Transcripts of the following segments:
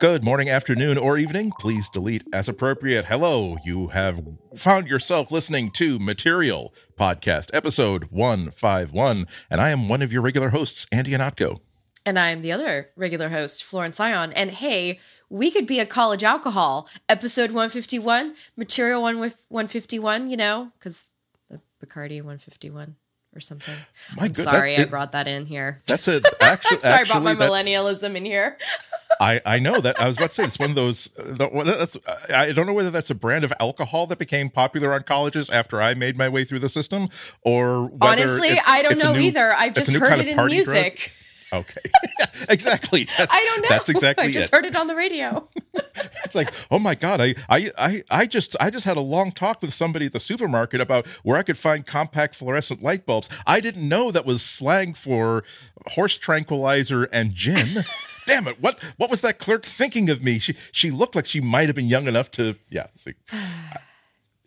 Good morning, afternoon, or evening. Please delete as appropriate. Hello, you have found yourself listening to Material Podcast, episode 151, and I am one of your regular hosts, Andy Ihnatko. And I'm the other regular host, Florence Ion. And hey, we could be a college alcohol, episode 151, Material 151, you know, because the Bacardi 151 or something. My I'm good, sorry that, I brought that in here. That's a actually. sorry, actually, I brought my millennialism in here. I I know that I was about to say it's one of those. Uh, that's I don't know whether that's a brand of alcohol that became popular on colleges after I made my way through the system, or honestly, I don't know new, either. I've just heard it in music. Drug. Okay, exactly. That's, I don't know. That's exactly. I just it. heard it on the radio. it's like, oh my god, I, I, I, I just, I just had a long talk with somebody at the supermarket about where I could find compact fluorescent light bulbs. I didn't know that was slang for horse tranquilizer and gin. Damn it! What, what was that clerk thinking of me? She, she looked like she might have been young enough to, yeah. See,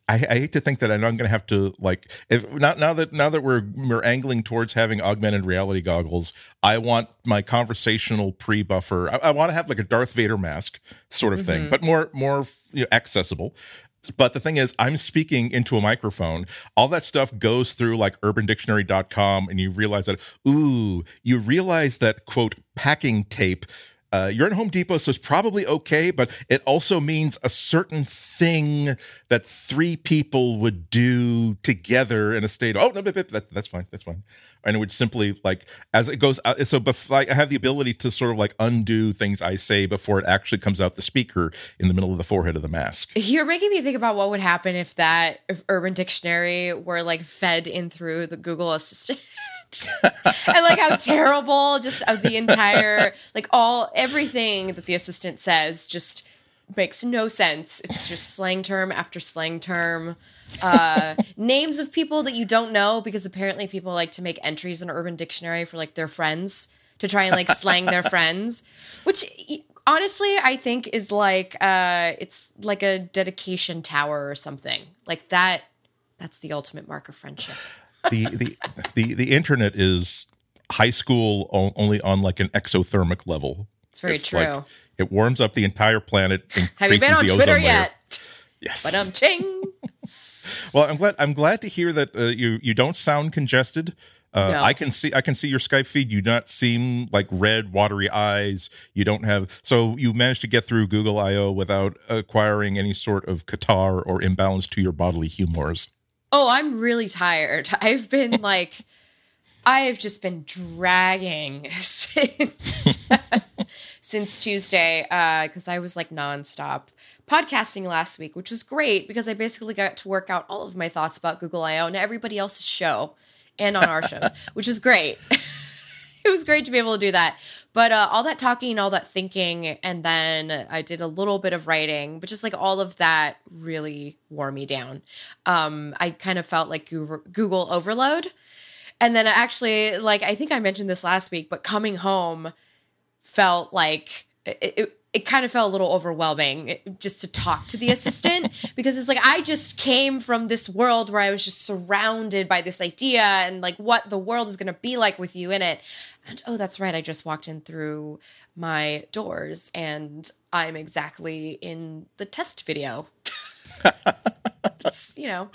I, I, hate to think that I know I'm going to have to like if now now that now that we're we're angling towards having augmented reality goggles, I want my conversational pre buffer. I, I, want to have like a Darth Vader mask sort of mm-hmm. thing, but more more you know, accessible. But the thing is, I'm speaking into a microphone. All that stuff goes through like urbandictionary.com, and you realize that, ooh, you realize that, quote, packing tape uh, you're in Home Depot, so it's probably okay, but it also means a certain thing that three people would do together in a state. Oh, no, that, that's fine. That's fine. And it would simply like as it goes out. So bef- I have the ability to sort of like undo things I say before it actually comes out the speaker in the middle of the forehead of the mask. You're making me think about what would happen if that if Urban Dictionary were like fed in through the Google Assistant. and like how terrible just of the entire like all everything that the assistant says just makes no sense. It's just slang term after slang term. Uh, names of people that you don't know because apparently people like to make entries in an Urban Dictionary for like their friends to try and like slang their friends, which honestly I think is like uh, it's like a dedication tower or something like that. That's the ultimate mark of friendship the the the the internet is high school only on like an exothermic level. It's very it's true. Like, it warms up the entire planet. Have you been on Twitter yet? Yes. But I'm ching. well, I'm glad. I'm glad to hear that uh, you you don't sound congested. Uh, no. I can see I can see your Skype feed. You do not seem like red, watery eyes. You don't have so you managed to get through Google I/O without acquiring any sort of catarrh or imbalance to your bodily humors. Oh, I'm really tired. I've been like, I have just been dragging since since Tuesday because uh, I was like nonstop podcasting last week, which was great because I basically got to work out all of my thoughts about Google I/O and everybody else's show and on our shows, which was great. it was great to be able to do that. But uh, all that talking, all that thinking, and then I did a little bit of writing, but just like all of that really wore me down. Um, I kind of felt like Google overload. And then actually, like, I think I mentioned this last week, but coming home felt like it, it it kind of felt a little overwhelming just to talk to the assistant because it's like I just came from this world where I was just surrounded by this idea and like what the world is going to be like with you in it. And oh, that's right, I just walked in through my doors and I'm exactly in the test video. it's, you know,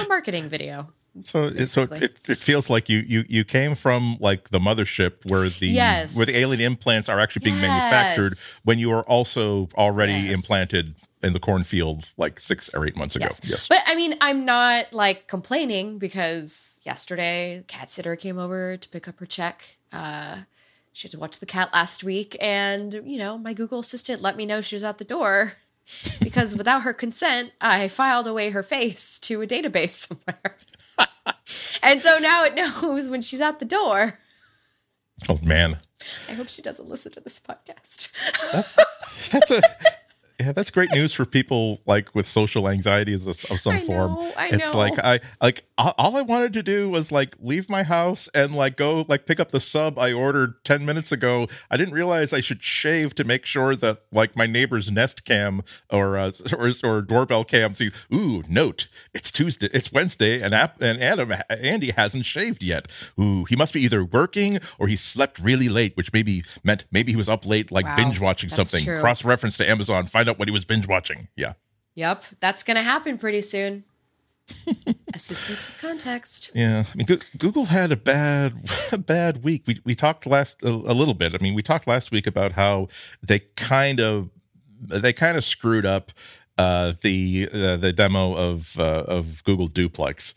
a marketing video. So, so it, it feels like you, you you came from like the mothership where the yes. where the alien implants are actually being yes. manufactured when you are also already yes. implanted in the cornfield like six or eight months ago. Yes. yes. But I mean, I'm not like complaining because yesterday, cat sitter came over to pick up her check. Uh, she had to watch the cat last week, and you know, my Google Assistant let me know she was at the door because without her consent, I filed away her face to a database somewhere and so now it knows when she's at the door. Oh man. I hope she doesn't listen to this podcast. that, that's a Yeah, that's great news for people like with social anxieties of, some I form. know, I it's know. like I like all all I wanted to do was like leave my house and like go like pick up the sub I ordered 10 minutes ago. I didn't realize I should shave to make sure that like my neighbor's Nest cam or uh, or, or doorbell cam sees, "Ooh, note, it's Tuesday, it's Wednesday and app and Adam Andy hasn't shaved yet. Ooh, he must be either working or he slept really late, which maybe meant maybe he was up late like Wow, binge watching something. Cross reference to Amazon, find out what he was binge watching. Yeah. Yep, that's going to happen pretty soon. Assistance with context. Yeah, I mean, Goo- Google had a bad, a bad week. We we talked last a, a little bit. I mean, we talked last week about how they kind of they kind of screwed up uh, the uh, the demo of uh, of Google Duplex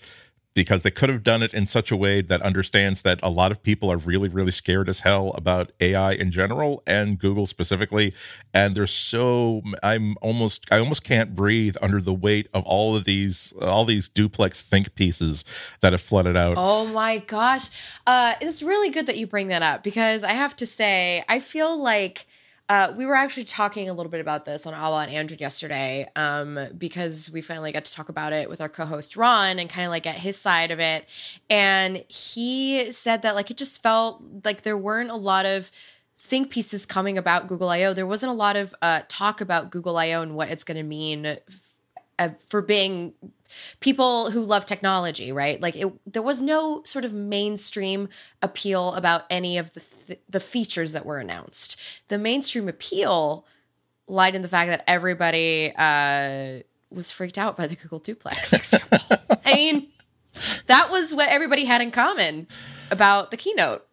because they could have done it in such a way that understands that a lot of people are really really scared as hell about AI in general and Google specifically and there's so I'm almost I almost can't breathe under the weight of all of these all these duplex think pieces that have flooded out. Oh my gosh. Uh, it's really good that you bring that up because I have to say, I feel like uh, we were actually talking a little bit about this on All About Android yesterday um, because we finally got to talk about it with our co-host Ron and kind of like get his side of it. And he said that like it just felt like there weren't a lot of think pieces coming about Google I/O. There wasn't a lot of uh, talk about Google I/O and what it's going to mean f- uh, for being people who love technology, right? Like it, there was no sort of mainstream appeal about any of the th- the features that were announced. The mainstream appeal lied in the fact that everybody uh, was freaked out by the Google Duplex example. I mean, that was what everybody had in common about the keynote.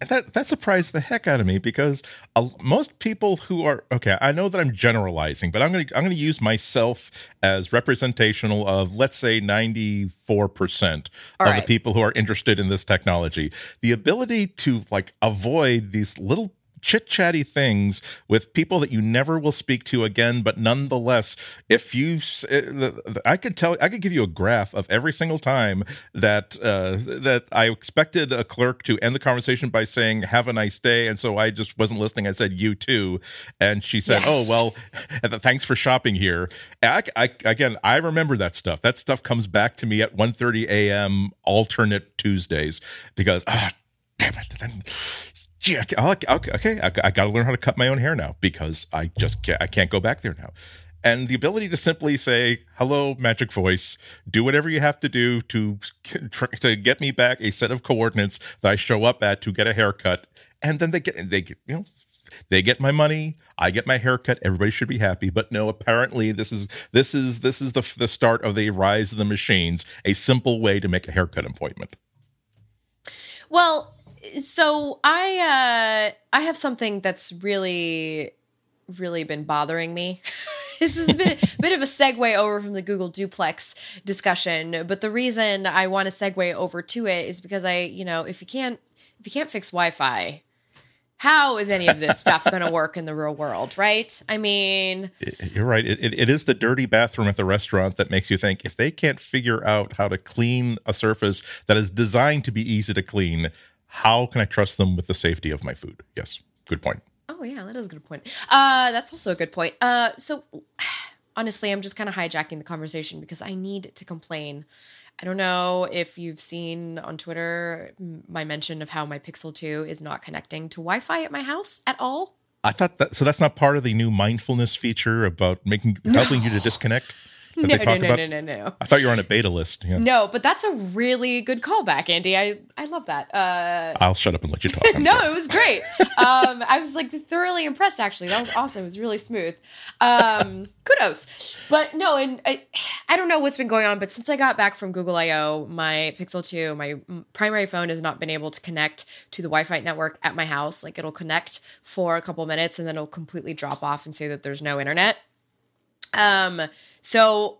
That that surprised the heck out of me because uh, most people who are okay, I know that I'm generalizing, but I'm going to I'm going to use myself as representational of let's say 94% All of right. the people who are interested in this technology. The ability to like avoid these little chit chatty things with people that you never will speak to again but nonetheless if you uh, i could tell i could give you a graph of every single time that uh that i expected a clerk to end the conversation by saying have a nice day and so i just wasn't listening. I said you too and she said Yes. oh well thanks for shopping here. I, I, again i remember that stuff. That stuff comes back to me at 1.30 a.m alternate tuesdays because ah damn it then gee, okay, I, I got to learn how to cut my own hair now because I just can't, I can't go back there now. And the ability to simply say hello, magic voice, do whatever you have to do to to get me back a set of coordinates that I show up at to get a haircut, and then they get they get, you know they get my money i get my haircut everybody should be happy. But no apparently this is this is this is the the start of the rise of the machines a simple way to make a haircut appointment. Well, so I uh I have something that's really really been bothering me. this has been a bit of a segue over from the Google Duplex discussion, but the reason I want to segue over to it is because I, you know, if you can't if you can't fix Wi-Fi, how is any of this stuff going to work in the real world, right? I mean, You're right. It, it, it is the dirty bathroom at the restaurant that makes you think if they can't figure out how to clean a surface that is designed to be easy to clean, how can I trust them with the safety of my food? Yes, good point. Oh yeah, that is a good point. Uh, that's also a good point. Uh, so honestly, I'm just kind of hijacking the conversation because I need to complain. I don't know if you've seen on Twitter my mention of how my Pixel 2 is not connecting to Wi-Fi at my house at all. I thought that so that's not part of the new mindfulness feature about making helping you to disconnect. No, no, no, no, no, no. I thought you were on a beta list. Yeah. No, but that's a really good callback, Andy. I I love that. Uh, I'll shut up and let you talk. No, sorry. it was great. Um, I was like thoroughly impressed. Actually, that was awesome. It was really smooth. Um, kudos. But no, and I, I don't know what's been going on. But since I got back from Google I/O, my Pixel Two, my primary phone has not been able to connect to the Wi-Fi network at my house. Like it'll connect for a couple minutes and then it'll completely drop off and say that there's no internet. Um, so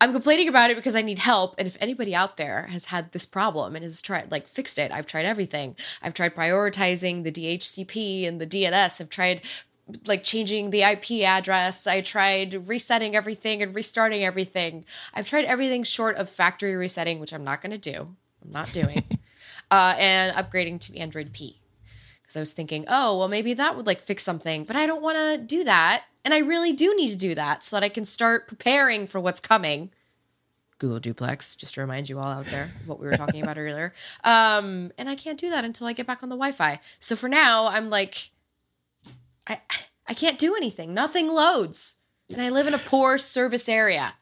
I'm complaining about it because I need help. And if anybody out there has had this problem and has tried, like, fixed it, I've tried everything. I've tried prioritizing the DHCP and the DNS. I've tried, like, changing the IP address. I tried resetting everything and restarting everything. I've tried everything short of factory resetting, which I'm not going to do. I'm not doing. uh, and upgrading to Android P. Because I was thinking, oh, well, maybe that would, like, fix something. But I don't want to do that And I really do need to do that so that I can start preparing for what's coming. Google Duplex, just to remind you all out there of what we were talking about earlier. Um, and I can't do that until I get back on the Wi-Fi. So for now, I'm like, I I can't do anything. Nothing loads, and I live in a poor service area.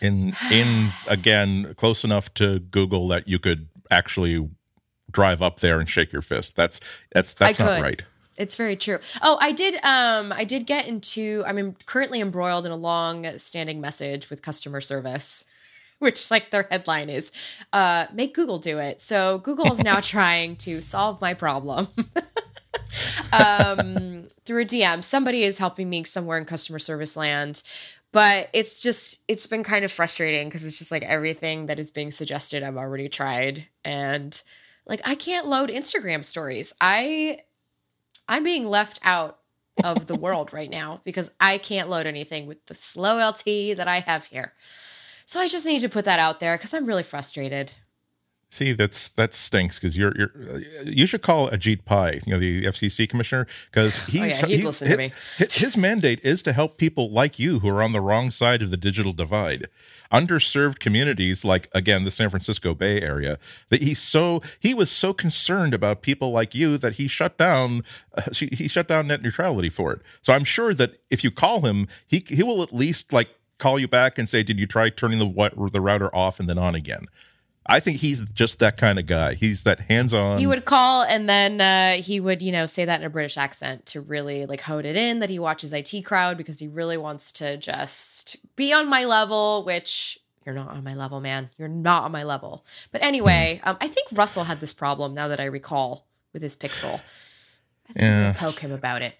In in again, close enough to Google that you could actually drive up there and shake your fist. That's that's that's I not could. right. It's very true. Oh, I did. Um, I did get into. I'm currently embroiled in a long-standing message with customer service, which, like, their headline is, uh, "Make Google do it." So Google is now trying to solve my problem um, through a DM. Somebody is helping me somewhere in customer service land, but it's just it's been kind of frustrating because it's just like everything that is being suggested I've already tried, and like I can't load Instagram stories. I I'm being left out of the world right now because I can't load anything with the slow LTE that I have here. So I just need to put that out there because I'm really frustrated. See, that's that stinks because you're you're you should call Ajit Pai, you know, the FCC commissioner, because he's Oh, yeah, he'd listen to me. His, his mandate is to help people like you who are on the wrong side of the digital divide, underserved communities like again the San Francisco Bay Area. That he's so he was so concerned about people like you that he shut down uh, he shut down net neutrality for it. So I'm sure that if you call him, he he will at least like call you back and say, "Did you try turning the what the router off and then on again?" I think he's just that kind of guy. He's that hands-on. He would call and then uh, he would, you know, say that in a British accent to really like hone it in that he watches IT Crowd because he really wants to just be on my level, which you're not on my level, man. You're not on my level. But anyway, um, I think Russell had this problem now that I recall with his Pixel. I think Yeah. yeah. poke him about it.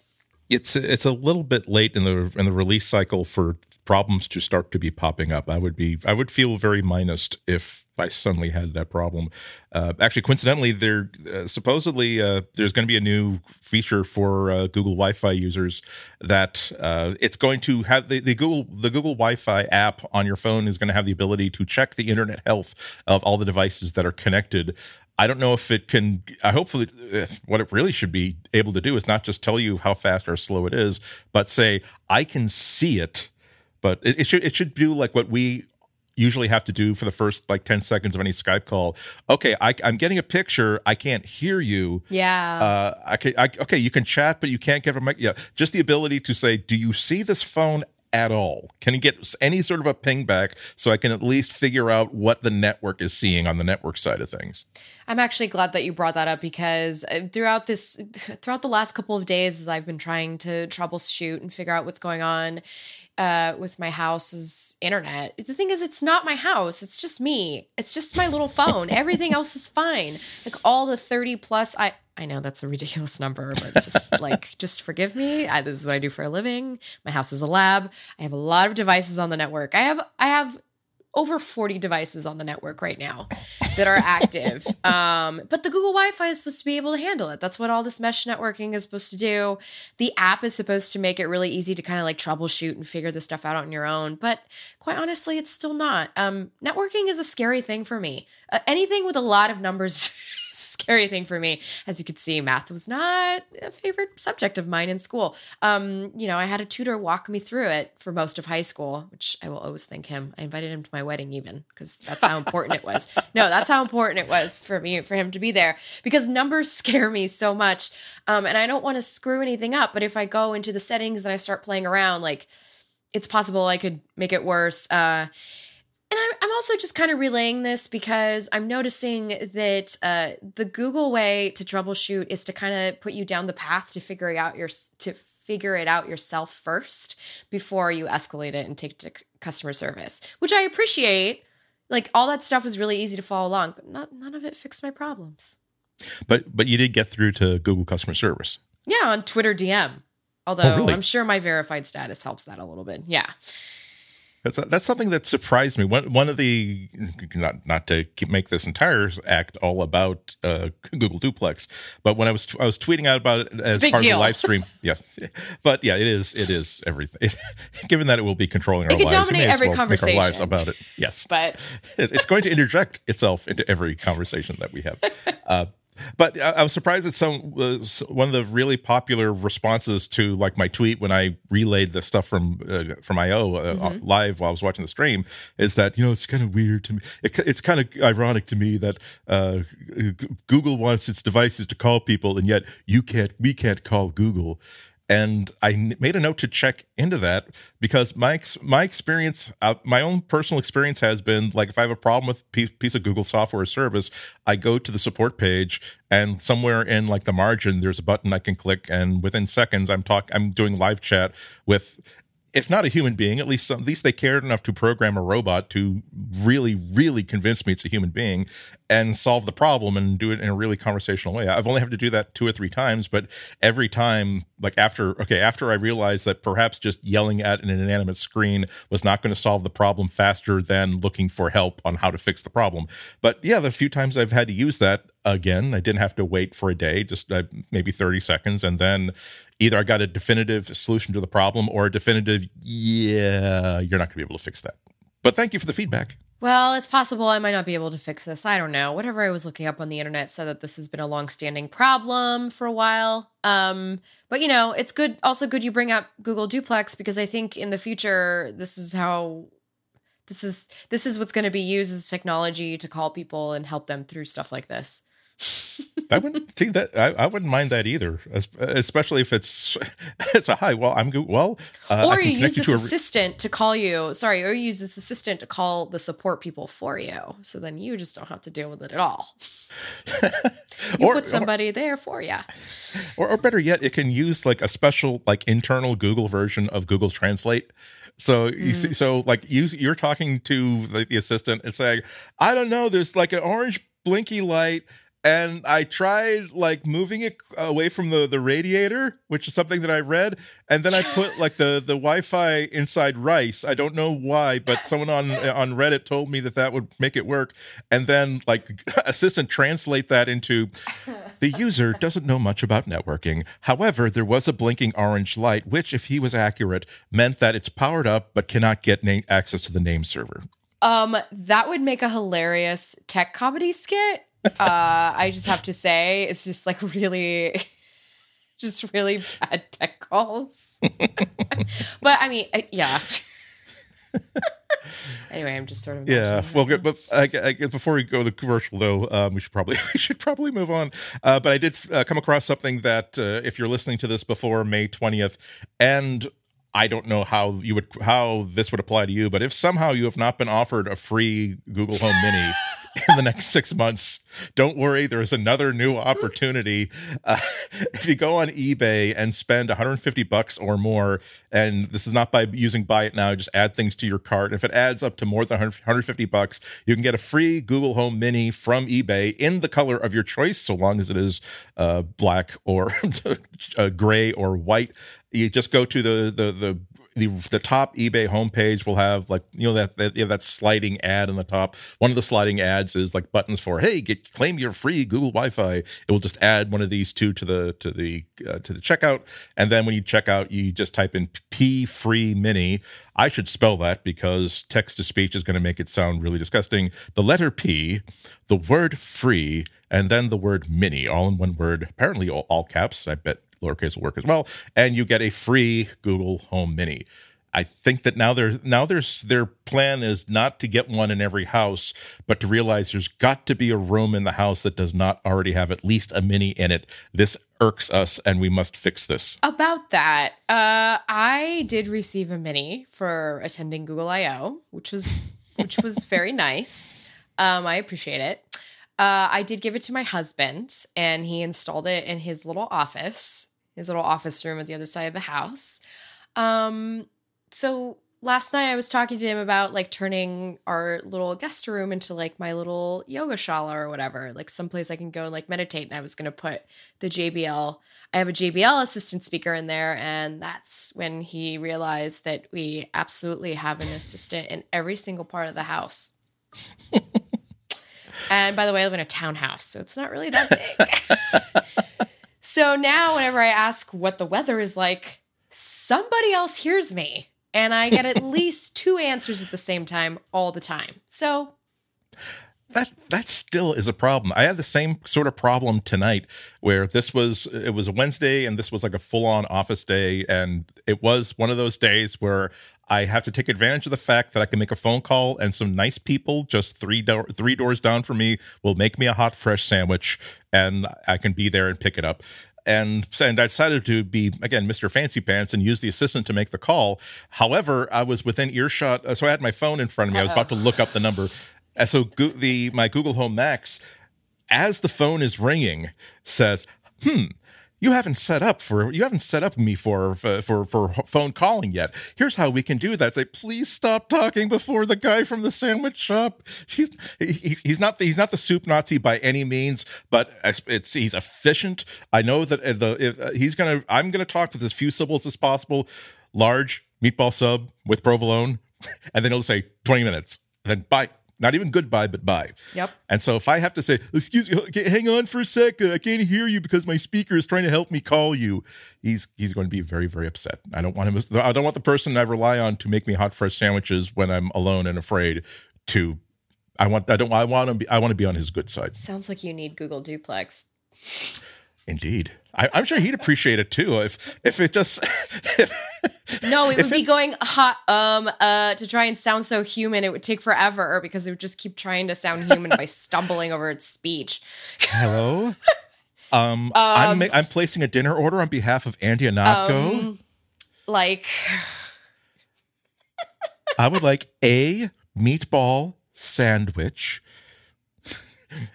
it's it's a little bit late in the in the release cycle for problems to start to be popping up. I would be I would feel very minus if I suddenly had that problem. Uh, actually, coincidentally, there uh, supposedly uh, there's going to be a new feature for uh, Google Wi-Fi users that uh, it's going to have the, the Google the Google Wi-Fi app on your phone is going to have the ability to check the internet health of all the devices that are connected. I don't know if it can. I hopefully, uh, what it really should be able to do is not just tell you how fast or slow it is, but say I can see it. But it, it should it should do like what we usually have to do for the first like ten seconds of any Skype call. Okay, I, I'm getting a picture. I can't hear you. Yeah. Uh, I can, I, okay, you can chat, but you can't get a mic. Yeah, just the ability to say, "Do you see this phone at all?" Can you get any sort of a ping back so I can at least figure out what the network is seeing on the network side of things? I'm actually glad that you brought that up because uh, throughout this, throughout the last couple of days, as I've been trying to troubleshoot and figure out what's going on uh, with my house's internet, the thing is, it's not my house. It's just me. It's just my little phone. Everything else is fine. Like all the 30 plus, I. I know that's a ridiculous number, but just like, just forgive me. I, this is what I do for a living. My house is a lab. I have a lot of devices on the network. I have, I have over 40 devices on the network right now that are active. um, but the Google Wi Fi is supposed to be able to handle it. That's what all this mesh networking is supposed to do. The app is supposed to make it really easy to kind of like troubleshoot and figure this stuff out on your own. But quite honestly, it's still not. Um, networking is a scary thing for me. Uh, anything with a lot of numbers scary thing for me. As you could see, math was not a favorite subject of mine in school. Um, you know, I had a tutor walk me through it for most of high school, which I will always thank him. I invited him to my wedding even because that's how important it was. No, that's how important it was for me for him to be there because numbers scare me so much. Um, and I don't want to screw anything up, but if I go into the settings and I start playing around, like it's possible I could make it worse. Uh, and I'm, I'm also just kind of relaying this because I'm noticing that uh, the Google way to troubleshoot is to kind of put you down the path to figure out your to figure it out yourself first before you escalate it and take it to c- customer service, which I appreciate. Like all that stuff was really easy to follow along, but not none of it fixed my problems. But but you did get through to Google customer service. Yeah, on Twitter DM. Although really? I'm sure my verified status helps that a little bit. Yeah. That's that's something that surprised me. One one of the not not to keep, make this entire act all about uh, Google Duplex, but when I was I was tweeting out about it as part of the live stream, yeah. But yeah, it is it is everything. given that it will be controlling our It could lives, dominate every well make our lives conversation. about it. Yes, But it- it's going to interject itself into every conversation that we have. Uh, but I, I was surprised at some uh, one of the really popular responses to like my tweet when I relayed the stuff from uh, from IO uh, mm-hmm. live while I was watching the stream is that you know it's kind of weird to me. It, it's kind of ironic to me that uh, Google wants its devices to call people, and yet you can't. We can't call Google and I made a note to check into that because my my experience, uh, my own personal experience has been like if I have a problem with piece, piece of Google software or service, I go to the support page and somewhere in like the margin there's a button I can click and within seconds I'm talk I'm doing live chat with if not a human being, at least at least they cared enough to program a robot to really, really convince me it's a human being and solve the problem and do it in a really conversational way. I've only had to do that two or three times, but every time, like after okay, after I realized that perhaps just yelling at an inanimate screen was not going to solve the problem faster than looking for help on how to fix the problem. But yeah, the few times I've had to use that again, I didn't have to wait for a day, just uh, maybe 30 seconds, and then either I got a definitive solution to the problem or a definitive, yeah, you're not going to be able to fix that. But thank you for the feedback. Well, it's possible I might not be able to fix this. I don't know. Whatever I was looking up on the internet said that this has been a long-standing problem for a while. Um, but you know, it's good also good you bring up Google Duplex because I think in the future this is how this is this is what's going to be used as technology to call people and help them through stuff like this. I wouldn't see that. I, I, wouldn't mind that either, especially if it's it's a hi. Well, I'm good. Well, uh, or you use this to assistant to call you. Sorry, or you use this assistant to call the support people for you. So then you just don't have to deal with it at all. you or, put somebody or, there for you. Or, or better yet, it can use like a special like internal Google version of Google Translate. So you mm. see, so like you you're talking to the, the assistant and saying, I don't know, there's like an orange blinky light and I tried like moving it away from the the radiator, which is something that I read, and then I put like the the Wi-Fi inside rice. I don't know why, but someone on on Reddit told me that that would make it work, and then like assistant translate that into the user doesn't know much about networking. However, there was a blinking orange light, which, if he was accurate, meant that it's powered up but cannot get na- access to the name server. Um, that would make a hilarious tech comedy skit I just have to say, it's just like really, just really bad tech calls. but I mean, yeah. anyway, I'm just sort of yeah. Well, good, but I, I, before we go to the commercial, though, um, we should probably we should probably move on. Uh, but I did uh, come across something that uh, if you're listening to this before May 20th, and I don't know how you would how this would apply to you, but if somehow you have not been offered a free Google Home Mini in the next six months. Don't worry, there's another new opportunity. Uh, if you go on eBay and spend 150 bucks or more, and this is not by using buy it now, just add things to your cart. If it adds up to more than 150 bucks, you can get a free Google Home Mini from eBay in the color of your choice, so long as it is uh, black or uh, gray or white you just go to the the the the, the top eBay homepage will have like you know that that, that sliding ad on the top. One of the sliding ads is like buttons for hey get claim your free Google Wi-Fi. It will just add one of these two to the to the uh, to the checkout, and then when you check out, you just type in P free mini. I should spell that because text to speech is going to make it sound really disgusting. The letter P, the word free, and then the word mini, all in one word. Apparently all, all caps. I bet lowercase will work as well, and you get a free Google Home Mini. I think that now there's now there's their plan is not to get one in every house, but to realize there's got to be a room in the house that does not already have at least a mini in it. This irks us, and we must fix this. About that, uh, I did receive a mini for attending Google I/O, which was which was very nice. Um, I appreciate it. Uh, I did give it to my husband, and he installed it in his little office, his little office room at the other side of the house. Um, so last night I was talking to him about like turning our little guest room into like my little yoga shala or whatever, like someplace I can go and like meditate. And I was gonna put the JBL. I have a JBL assistant speaker in there, and that's when he realized that we absolutely have an assistant in every single part of the house. And by the way, I live in a townhouse, so it's not really that big. so now, whenever I ask what the weather is like, somebody else hears me. And I get at least two answers at the same time all the time. So that that still is a problem. I had the same sort of problem tonight where this was it was a Wednesday and this was like a full on office day and it was one of those days where I have to take advantage of the fact that I can make a phone call and some nice people just three do- three doors down from me will make me a hot fresh sandwich and I can be there and pick it up. And, and I decided to be again Mr. Fancy Pants and use the assistant to make the call. However, I was within earshot, uh, so I had my phone in front of me. I was about to look up the number, and so go- the my Google Home Max, as the phone is ringing, says, "Hmm, you haven't set up for you haven't set up me for for for, for phone calling yet. Here's how we can do that. Say, please stop talking before the guy from the sandwich shop. He's he, he's not the, he's not the soup Nazi by any means, but it's he's efficient. I know that uh, the uh, he's gonna I'm gonna talk with as few syllables as possible. Large meatball sub with provolone, and then he'll say 20 minutes. Then bye not even goodbye, but bye. Yep. And so if I have to say, excuse me, hang on for a sec, uh, I can't hear you because my speaker is trying to help me call you, he's he's going to be very very upset. I don't want him. I don't want the person I rely on to make me hot fresh sandwiches when I'm alone and afraid to. I want. I don't. I want to be. I want to be on his good side. Sounds like you need Google Duplex. Indeed. I, am sure he'd appreciate it too if if it just. If, no, it would be it, going hot um uh to try and sound so human. It would take forever because it would just keep trying to sound human by stumbling over its speech. Hello. Um, um I'm I'm placing a dinner order on behalf of Andy Ihnatko. Um, like, I would like a meatball sandwich,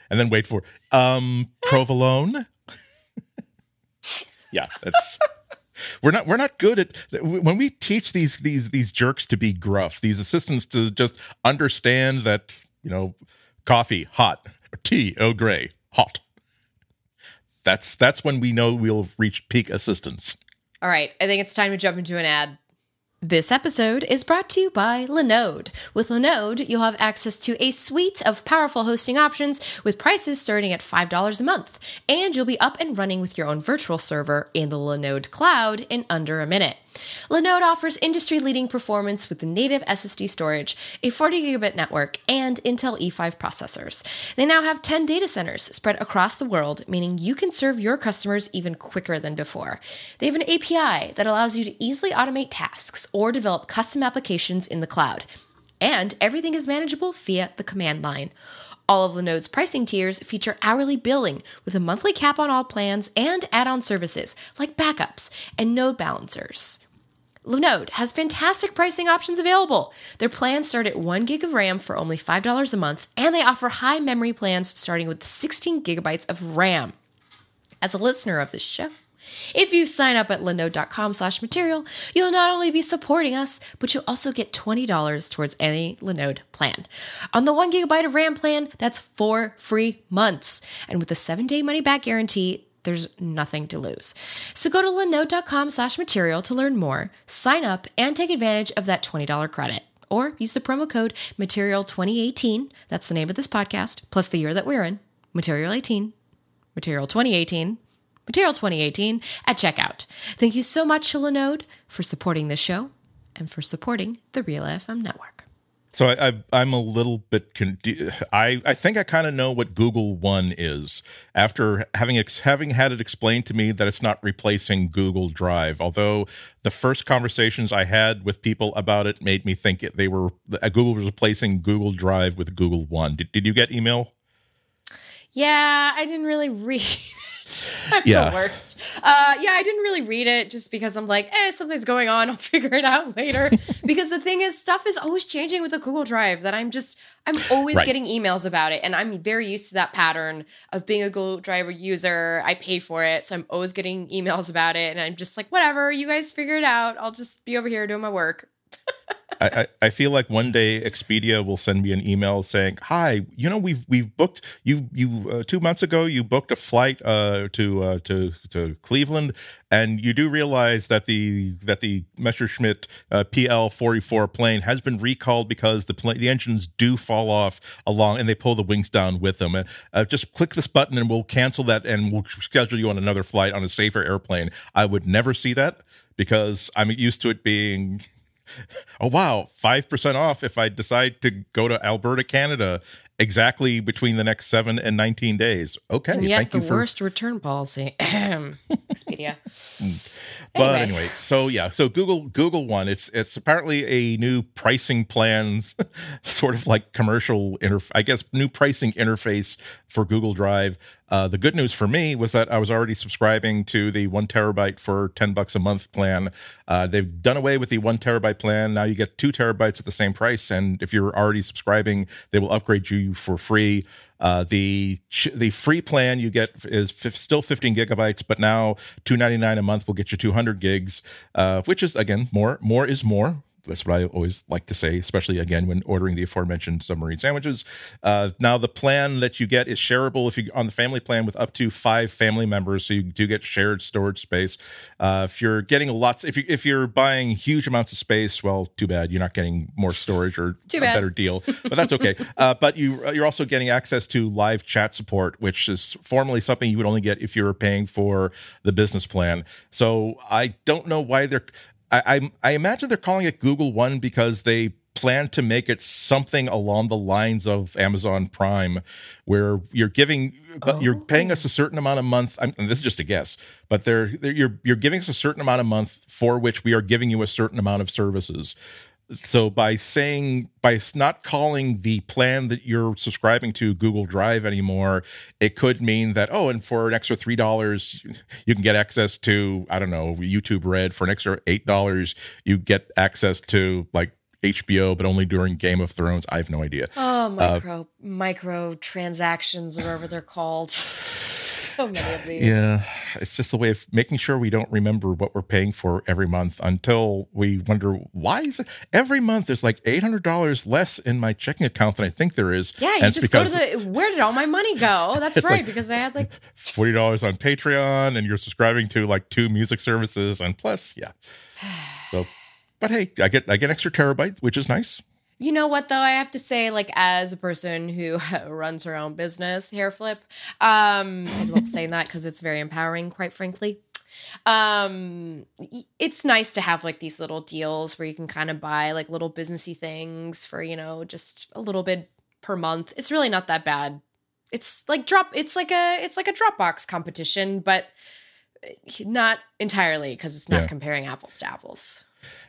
and then wait for um provolone yeah, that's we're not we're not good at when we teach these these these jerks to be gruff, these assistants to just understand that you know coffee hot, tea oh gray hot. That's that's when we know we'll reach peak assistance. All right, I think it's time to jump into an ad. This episode is brought to you by Linode. With Linode, you'll have access to a suite of powerful hosting options with prices starting at $5 a month, and you'll be up and running with your own virtual server in the Linode cloud in under a minute. Linode offers industry leading performance with native SSD storage, a 40 gigabit network, and Intel E5 processors. They now have 10 data centers spread across the world, meaning you can serve your customers even quicker than before. They have an API that allows you to easily automate tasks or develop custom applications in the cloud. And everything is manageable via the command line. All of Linode's pricing tiers feature hourly billing with a monthly cap on all plans and add on services like backups and node balancers. Linode has fantastic pricing options available. Their plans start at 1 gig of RAM for only $5 a month, and they offer high memory plans starting with 16 gigabytes of RAM. As a listener of this show, if you sign up at linode.com slash material, you'll not only be supporting us, but you'll also get $20 towards any Linode plan. On the one gigabyte of RAM plan, that's four free months. And with a seven day money back guarantee, there's nothing to lose. So go to linode.com slash material to learn more, sign up, and take advantage of that $20 credit. Or use the promo code Material2018, that's the name of this podcast, plus the year that we're in, Material 18, Material 2018, at checkout. Thank you so much, Linode, for supporting the show and for supporting the Relay FM network. So I, I, am a little bit. Con- I I think I kind of know what Google One is after having ex- having had it explained to me that it's not replacing Google Drive. Although the first conversations I had with people about it made me think it, they were uh, Google was replacing Google Drive with Google One. Did Did you get email? Yeah, I didn't really read. Yeah. the worst. Uh, yeah, I didn't really read it just because I'm like, eh, something's going on. I'll figure it out later. because the thing is, stuff is always changing with the Google Drive. That I'm just, I'm always right. getting emails about it, and I'm very used to that pattern of being a Google Drive user. I pay for it, so I'm always getting emails about it, and I'm just like, whatever, you guys figure it out. I'll just be over here doing my work. I, I feel like one day Expedia will send me an email saying, "Hi, you know we've we've booked you you uh, two months ago you booked a flight uh, to uh, to to Cleveland, and you do realize that the that the Messerschmitt uh, PL forty four plane has been recalled because the plane the engines do fall off along and they pull the wings down with them. And uh, just click this button and we'll cancel that and we'll schedule you on another flight on a safer airplane. I would never see that because I'm used to it being oh wow, five percent off if I decide to go to Alberta, Canada, exactly between the next seven and 19 days. Okay. And yet thank the you for worst return policy. Expedia. but Anyway. anyway, so yeah, so Google Google One, it's it's apparently a new pricing plans, sort of like commercial inter, I guess new pricing interface for Google Drive. Uh, the good news for me was that I was already subscribing to the one terabyte for ten bucks a month plan. Uh, they've done away with the one terabyte plan. Now you get two terabytes at the same price, and if you're already subscribing, they will upgrade you for free. Uh, the the free plan you get is fif- still 15 gigabytes, but now 2.99 a month will get you 200 gigs, uh, which is again more more is more. That's what I always like to say, especially again when ordering the aforementioned submarine sandwiches. Uh, now the plan that you get is shareable if you on the family plan with up to five family members, so you do get shared storage space. Uh, if you're getting lots, if you if you're buying huge amounts of space, well, too bad you're not getting more storage or a better deal, but that's okay. uh, but you you're also getting access to live chat support, which is formally something you would only get if you were paying for the business plan. So I don't know why they're. I I, I imagine they're calling it Google One because they plan to make it something along the lines of Amazon Prime, where you're giving, but you're paying us a oh. certain amount a month. I'm, and this is just a guess, but they're, they're you're you're giving us a certain amount a month for which we are giving you a certain amount of services so by saying by not calling the plan that you're subscribing to google drive anymore it could mean that oh and for an extra three dollars you can get access to i don't know youtube red. For an extra eight dollars you get access to like hbo but only during game of thrones. I have no idea. Oh, uh, micro micro transactions, or whatever they're called. So many of these. yeah it's just the way of making sure we don't remember what we're paying for every month until we wonder why is it every month there's like $800 less in my checking account than i think there is Yeah, you just go to the. Where did all my money go? That's right, like- because I had like. forty dollars on Patreon, and you're subscribing to like two music services, and plus, yeah. So, but hey, I get I get extra terabyte, which is nice. You know what though? I have to say, like, as a person who runs her own business, hair flip. Um, I love saying that because it's very empowering, quite frankly. Um, it's nice to have like these little deals where you can kind of buy like little businessy things for you know just a little bit per month. It's really not that bad. It's like drop. It's like a it's like a Dropbox competition, but eh, not entirely because it's not Yeah. comparing apples to apples.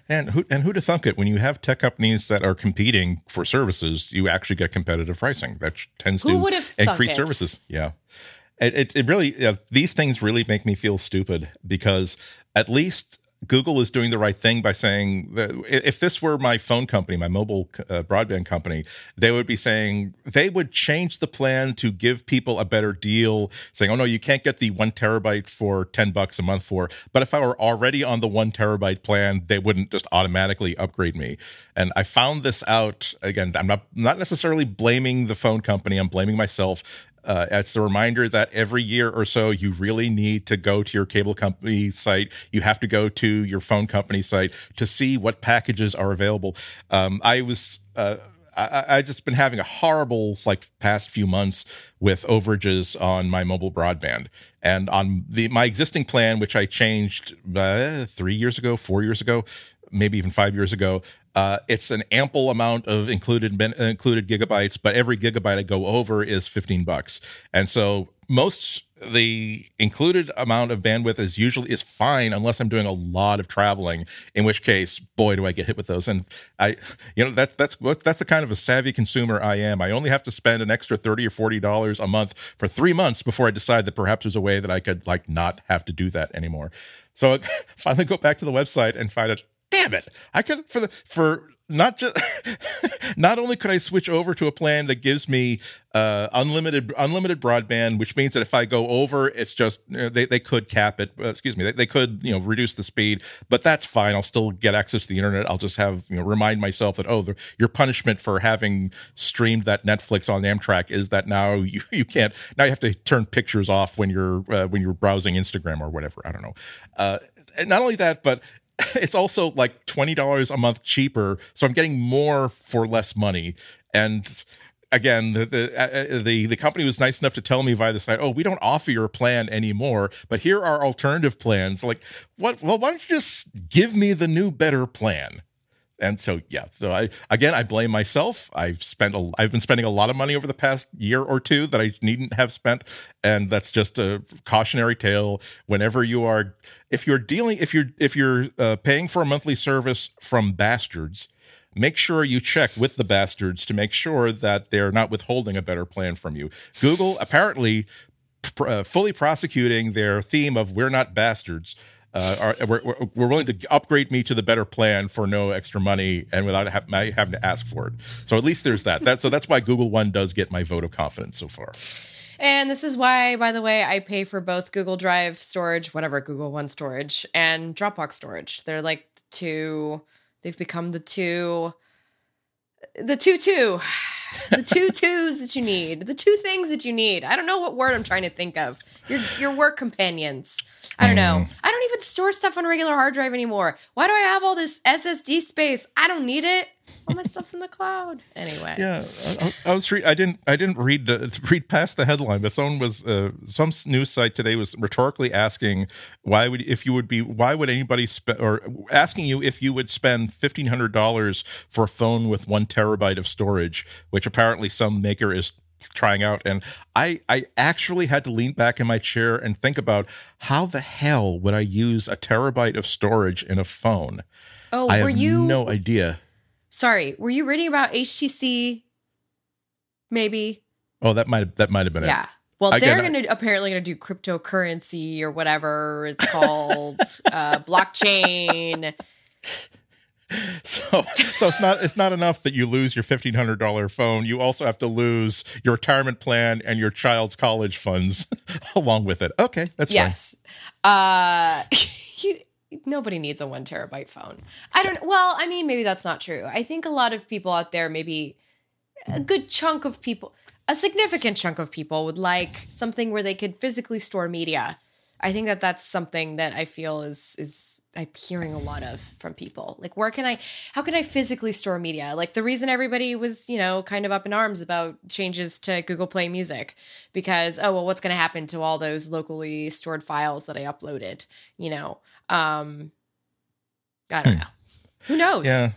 And who and who to thunk it when you have tech companies that are competing for services, you actually get competitive pricing. That tends Who to increase it? services. Yeah, it it, it really these things really make me feel stupid because at least Google is doing the right thing by saying that if this were my phone company, my mobile uh, broadband company, they would be saying they would change the plan to give people a better deal, saying, "Oh no, you can't get the one terabyte for ten bucks a month for." But if I were already on the one terabyte plan, they wouldn't just automatically upgrade me. And I found this out again. I'm not not necessarily blaming the phone company. I'm blaming myself uh, it's a reminder that every year or so you really need to go to your cable company site. You have to go to your phone company site to see what packages are available. Um, i was uh, I, I just been having a horrible like past few months with overages on my mobile broadband. And on the my existing plan which i changed uh, three years ago four years ago maybe even five years ago. Uh, it's an ample amount of included included gigabytes, but every gigabyte I go over is fifteen bucks, and so most the included amount of bandwidth is usually is fine unless I'm doing a lot of traveling. In which case, boy, do I get hit with those. And I, you know, that that's that's the kind of a savvy consumer I am. I only have to spend an extra thirty or forty dollars a month for three months before I decide that perhaps there's a way that I could like not have to do that anymore. So I finally go back to the website and find it damn it. I could for the for not just not only could i switch over to a plan that gives me uh unlimited unlimited broadband which means that if i go over it's just they, they could cap it uh, excuse me they, they could you know reduce the speed but that's fine. I'll still get access to the internet. I'll just have you know remind myself that oh the, your punishment for having streamed that netflix on amtrak is that now you, you can't now you have to turn pictures off when you're uh, when you're browsing instagram or whatever. I don't know. Uh not only that but it's also like $20 a month cheaper so i'm getting more for less money. And again the the, uh, the the company was nice enough to tell me via the site oh we don't offer your plan anymore but here are alternative plans. Like what? Well why don't you just give me the new better plan and so yeah so i again i blame myself. I've spent a, i've been spending a lot of money over the past year or two that i needn't have spent. And that's just a cautionary tale. Whenever you are if you're dealing if you're if you're uh, paying for a monthly service from bastards make sure you check with the bastards to make sure that they're not withholding a better plan from you. Google apparently pr- uh, fully prosecuting their theme of we're not bastards uh, are we're, we're willing to upgrade me to the better plan for no extra money and without having to ask for it. So at least there's that. That so that's why Google One does get my vote of confidence so far. And this is why, by the way, I pay for both Google Drive storage, whatever Google One storage, and Dropbox storage. They're like two. They've become the two. The two two. the two twos that you need. The two things that you need. I don't know what word I'm trying to think of. Your your work companions. I don't know. Mm. I don't even store stuff on a regular hard drive anymore. Why do I have all this SSD space? I don't need it. All my stuff's in the cloud. Anyway. Yeah, I, I was. Re- I didn't. I didn't read the, read past the headline, but someone was uh, some news site today was rhetorically asking why would if you would be why would anybody spend or asking you if you would spend fifteen hundred dollars for a phone with one terabyte of storage, which apparently some maker is trying out and i i actually had to lean back in my chair and think about how the hell would i use a terabyte of storage in a phone Oh, i were have you no idea sorry, were you reading about HTC maybe? oh that might that might have been it Yeah. Well, Again, they're going to apparently going to do cryptocurrency or whatever it's called, uh, blockchain. so so it's not it's not enough that you lose your fifteen hundred dollar phone you also have to lose your retirement plan and your child's college funds along with it okay that's yes. Uh, you, nobody needs a one terabyte phone. I don't. Well, I mean, maybe that's not true. I think a lot of people out there, maybe a good chunk of people, a significant chunk of people, would like something where they could physically store media. I think that that's something that I feel is is I'm hearing a lot of from people. Like, where can I, how can I physically store media? Like the reason everybody was, you know, kind of up in arms about changes to Google Play Music, because oh well, what's going to happen to all those locally stored files that I uploaded? You know, um, I don't Hmm. know. Who knows? Yeah.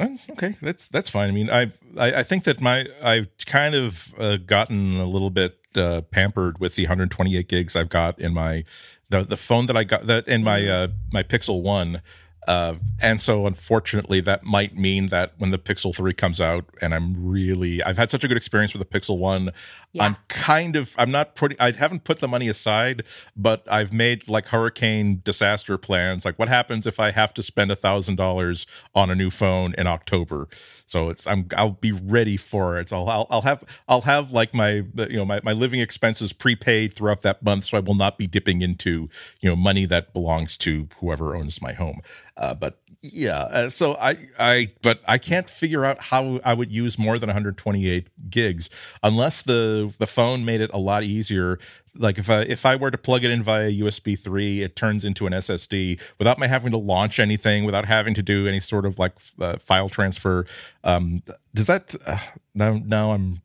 Oh, Okay, that's that's fine. I mean, I I, I think that my I've kind of uh, gotten a little bit uh, pampered with the 128 gigs I've got in my the the phone that I got that in my uh, my Pixel One. Uh, and so unfortunately that might mean that when the Pixel 3 comes out and I'm really I've had such a good experience with the Pixel 1 Yeah. I'm kind of I'm not putting I haven't put the money aside but I've made like hurricane disaster plans like what happens if I have to spend a thousand dollars on a new phone in October so it's I'm I'll be ready for it. So I'll I'll have I'll have like my you know my, my living expenses prepaid throughout that month so I will not be dipping into you know money that belongs to whoever owns my home. Uh, but yeah uh, so i i but i can't figure out how i would use more than 128 gigs unless the the phone made it a lot easier like if i if i were to plug it in via usb 3 it turns into an ssd without my having to launch anything without having to do any sort of like uh, file transfer um does that uh, now now i'm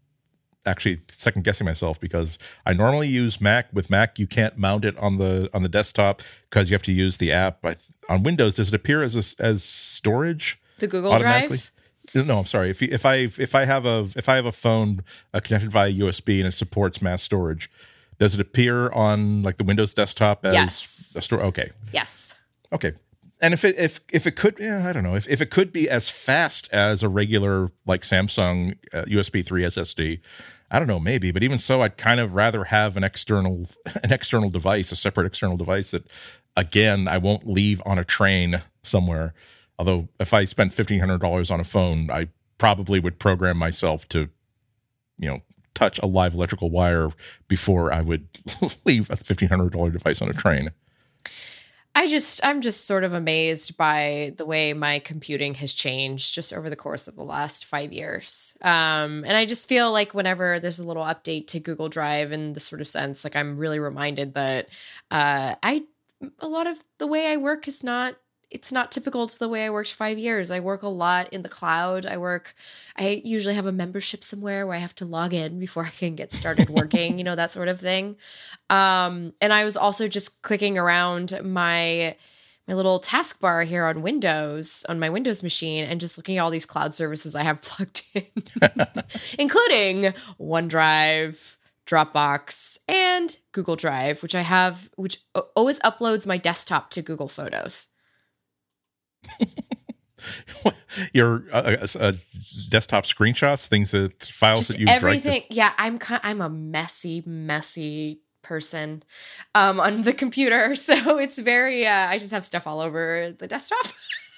actually second guessing myself because I normally use Mac. With Mac, you can't mount it on the on the desktop because you have to use the app. On Windows, does it appear as a, as storage The Google? Drive. No, I'm sorry. If if I if I have a if I have a phone uh, connected via USB and it supports mass storage, does it appear on like the Windows desktop as Yes. a store? Okay, Yes. Okay. And if it if if it could yeah, I don't know if, if it could be as fast as a regular like Samsung uh, USB 3 SSD, I don't know maybe, but even so, I'd kind of rather have an external an external device, a separate external device that again I won't leave on a train somewhere. Although if I spent fifteen hundred dollars on a phone, I probably would program myself to, you know, touch a live electrical wire before I would leave a fifteen hundred dollar device on a train. I just I'm just sort of amazed by the way my computing has changed just over the course of the last 5 years. Um and I just feel like whenever there's a little update to Google Drive in this sort of sense like I'm really reminded that uh I a lot of the way I work is not it's not typical to the way I worked 5 years. I work a lot in the cloud. I work I usually have a membership somewhere where I have to log in before I can get started working, you know, that sort of thing. Um, and I was also just clicking around my my little taskbar here on Windows on my Windows machine and just looking at all these cloud services I have plugged in, including OneDrive, Dropbox, and Google Drive, which I have, which always uploads my desktop to Google Photos. Your uh, uh, uh, desktop screenshots, things that files Just that you everything. Yeah, I'm. I'm a messy, messy person um, on the computer, so it's very. Uh, I just have stuff all over the desktop.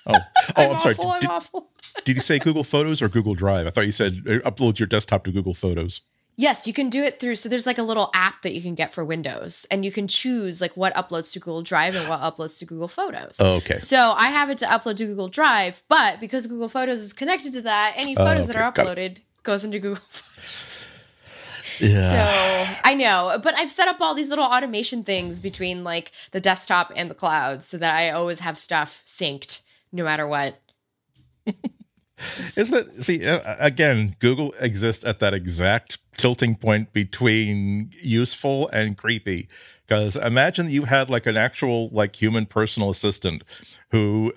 Oh, oh, I'm, I'm sorry. awful, I'm did, awful. did you say Google Photos or Google Drive? I thought you said uh, upload your desktop to Google Photos. Yes, you can do it through. So there's like a little app that you can get for Windows, and you can choose like what uploads to Google Drive and what uploads to Google Photos. Oh, okay. So I have it to upload to Google Drive, but because Google Photos is connected to that, any Oh, photos that are uploaded goes into Google Photos. Yeah. So I know, but I've set up all these little automation things between like the desktop and the cloud, so that I always have stuff synced no matter what. Just- Is that see again? Google exists at that exact tilting point between useful and creepy. Because imagine that you had like an actual like human personal assistant who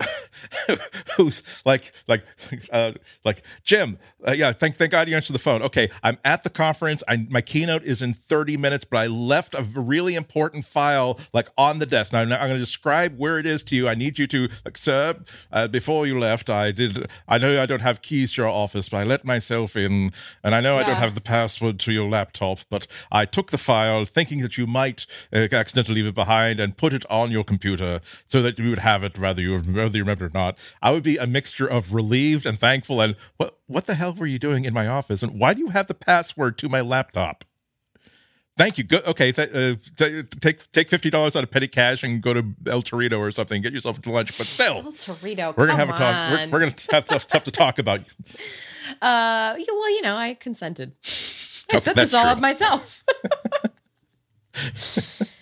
who's like like uh, like Jim. Uh, yeah, thank thank God you answered the phone. Okay, I'm at the conference. I, my keynote is in 30 minutes, but I left a really important file like on the desk. Now I'm, going to describe where it is to you. I need you to like, sir. Uh, before you left, I did. I know I don't have keys to your office, but I let myself in, and I know I don't have the password to your laptop, but I took the file thinking that you might uh, accidentally leave it behind and put it on your computer so that you would have it whether you whether you remember it or not. I would be a mixture of relieved and thankful and what what the hell were you doing in my office and why do you have the password to my laptop? Thank you. Go, okay, th- uh, t- take take fifty dollars out of petty cash and go to El Torito or something. Get yourself to lunch. But still, Oh, Torito, we're gonna have a talk. We're, we're gonna have stuff, stuff to talk about. Uh, yeah, well, you know, I consented. I Okay, set this all true. up myself.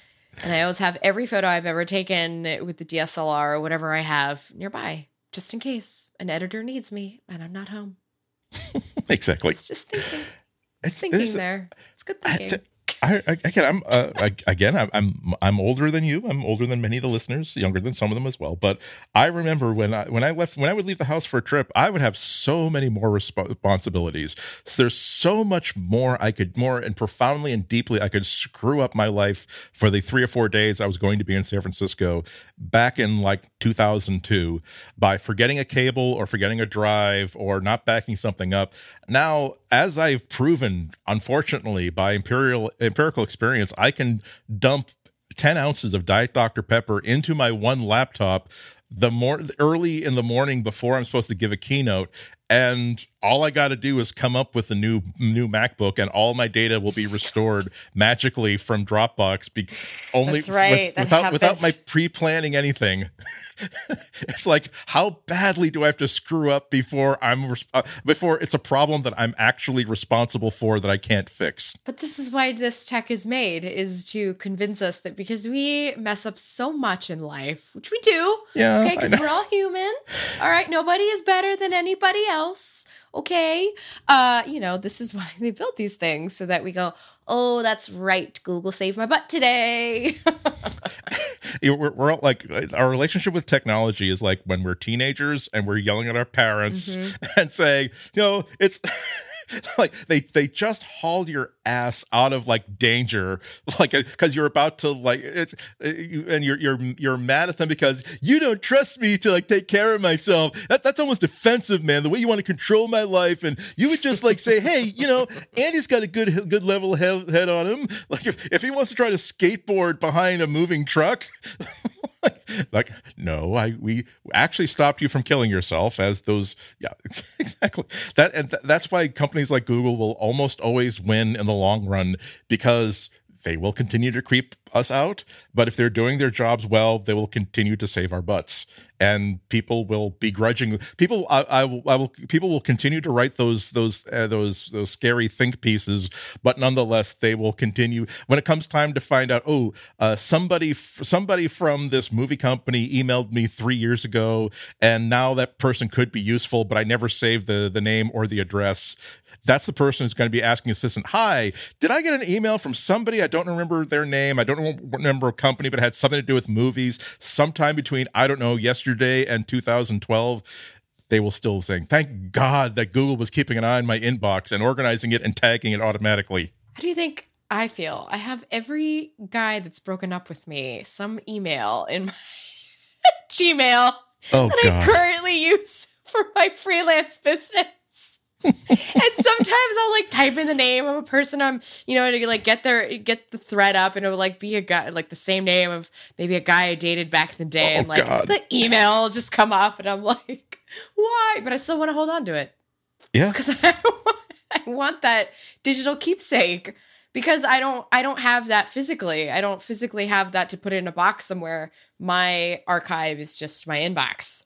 and I always have every photo I've ever taken with the DSLR or whatever I have nearby, just in case an editor needs me and I'm not home. Exactly. It's just thinking, It's- thinking there. It's good thinking. I, again, I'm uh, again, I'm, I'm I'm older than you. I'm older than many of the listeners, younger than some of them as well. But I remember when I when I left when I would leave the house for a trip, I would have so many more resp- responsibilities. So there's so much more I could more and profoundly and deeply I could screw up my life for the three or four days I was going to be in San Francisco back in like 2002 by forgetting a cable or forgetting a drive or not backing something up. Now, as I've proven, unfortunately, by imperial empirical experience, I can dump 10 ounces of Diet Dr. Pepper into my one laptop the more early in the morning before I'm supposed to give a keynote. And all I got to do is come up with a new new MacBook, and all my data will be restored magically from Dropbox. Be- only That's right, that without without my pre-planning anything. it's like how badly do I have to screw up before I'm res- uh, before it's a problem that I'm actually responsible for that I can't fix. But this is why this tech is made is to convince us that because we mess up so much in life, which we do, Yeah, okay, because we're all human. All right, nobody is better than anybody else. Okay, uh, you know this is why they built these things so that we go, oh, that's right, Google saved my butt today. We're, we're all like our relationship with technology is like when we're teenagers and we're yelling at our parents and saying, you know, it's like they they just hauled your ass out of like danger, like because you're about to like you, and you're you're you're mad at them because you don't trust me to like take care of myself. That that's almost offensive, man. The way you want to control my life, and you would just like say, hey, you know, Andy's got a good good level head, head on him. Like if if he wants to try to skateboard behind a moving truck. like no i we actually stopped you from killing yourself as those yeah exactly. That and th- that's why companies like google will almost always win in the long run because they will continue to creep us out but if they're doing their jobs well they will continue to save our butts and people will begrudging people I, I will I will people will continue to write those those uh, those those scary think pieces but nonetheless they will continue when it comes time to find out oh uh, somebody somebody from this movie company emailed me 3 years ago and now that person could be useful but I never saved the the name or the address that's the person who's going to be asking assistant hi did i get an email from somebody i don't remember their name. I don't remember a company, but it had something to do with movies. Sometime between I don't know yesterday and 2012, they will still saying, "Thank God that Google was keeping an eye on my inbox and organizing it and tagging it automatically." How do you think I feel? I have every guy that's broken up with me some email in my Gmail Oh that God. I currently use for my freelance business. And sometimes I'll like type in the name of a person I'm, you know, to like get their get the thread up, and it'll like be a guy like the same name of maybe a guy I dated back in the day, Oh, and like God. the email just come up, and I'm like, why? But I still want to hold on to it Yeah. because I, I want that digital keepsake because I don't I don't have that physically. I don't physically have that to put in a box somewhere. My archive is just my inbox,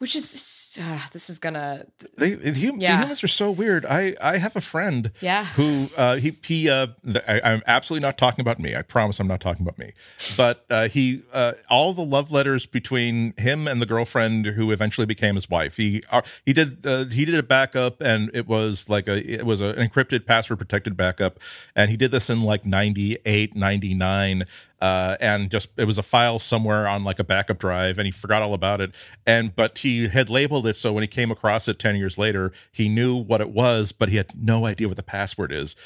which is uh, this is gonna They, the, hum- the humans are so weird. I, I have a friend yeah. who uh, he he uh, I, I'm absolutely not talking about me. I promise I'm not talking about me. But uh, he uh, all the love letters between him and the girlfriend who eventually became his wife. He uh, he did uh, he did a backup and it was like a it was an encrypted password protected backup and he did this in like 98 99 uh, and just it was a file somewhere on like a backup drive and he forgot all about it. And but he had labeled it so when he came across it 10 years later he knew what it was but he had no idea what the password is.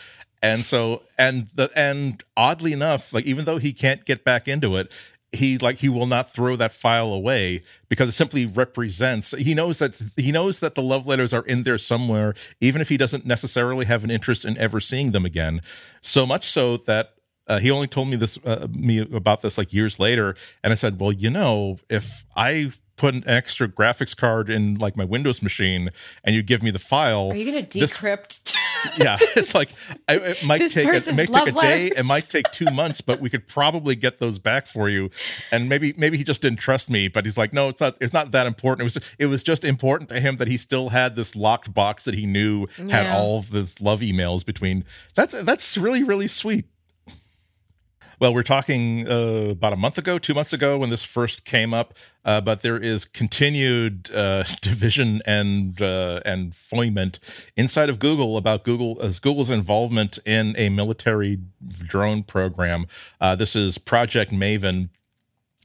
And so and the and oddly enough like even though he can't get back into it he like he will not throw that file away because it simply represents he knows that he knows that the love letters are in there somewhere even if he doesn't necessarily have an interest in ever seeing them again. So much so that uh, he only told me this uh, me about this like years later. And i said well you know if i put an extra graphics card in like my windows machine and you give me the file Are you gonna this- decrypt? yeah it's like I, it might This take a, it may take a day it might take two months but we could probably get those back for you. And maybe maybe he just didn't trust me but he's like no it's not it's not that important. It was it was just important to him that he still had this locked box that he knew had all of this love emails between. That's that's really really sweet well, we're talking uh, about a month ago, two months ago when this first came up, uh, but there is continued uh, division and uh, and foment inside of Google about Google as Google's involvement in a military drone program. Uh, this is Project Maven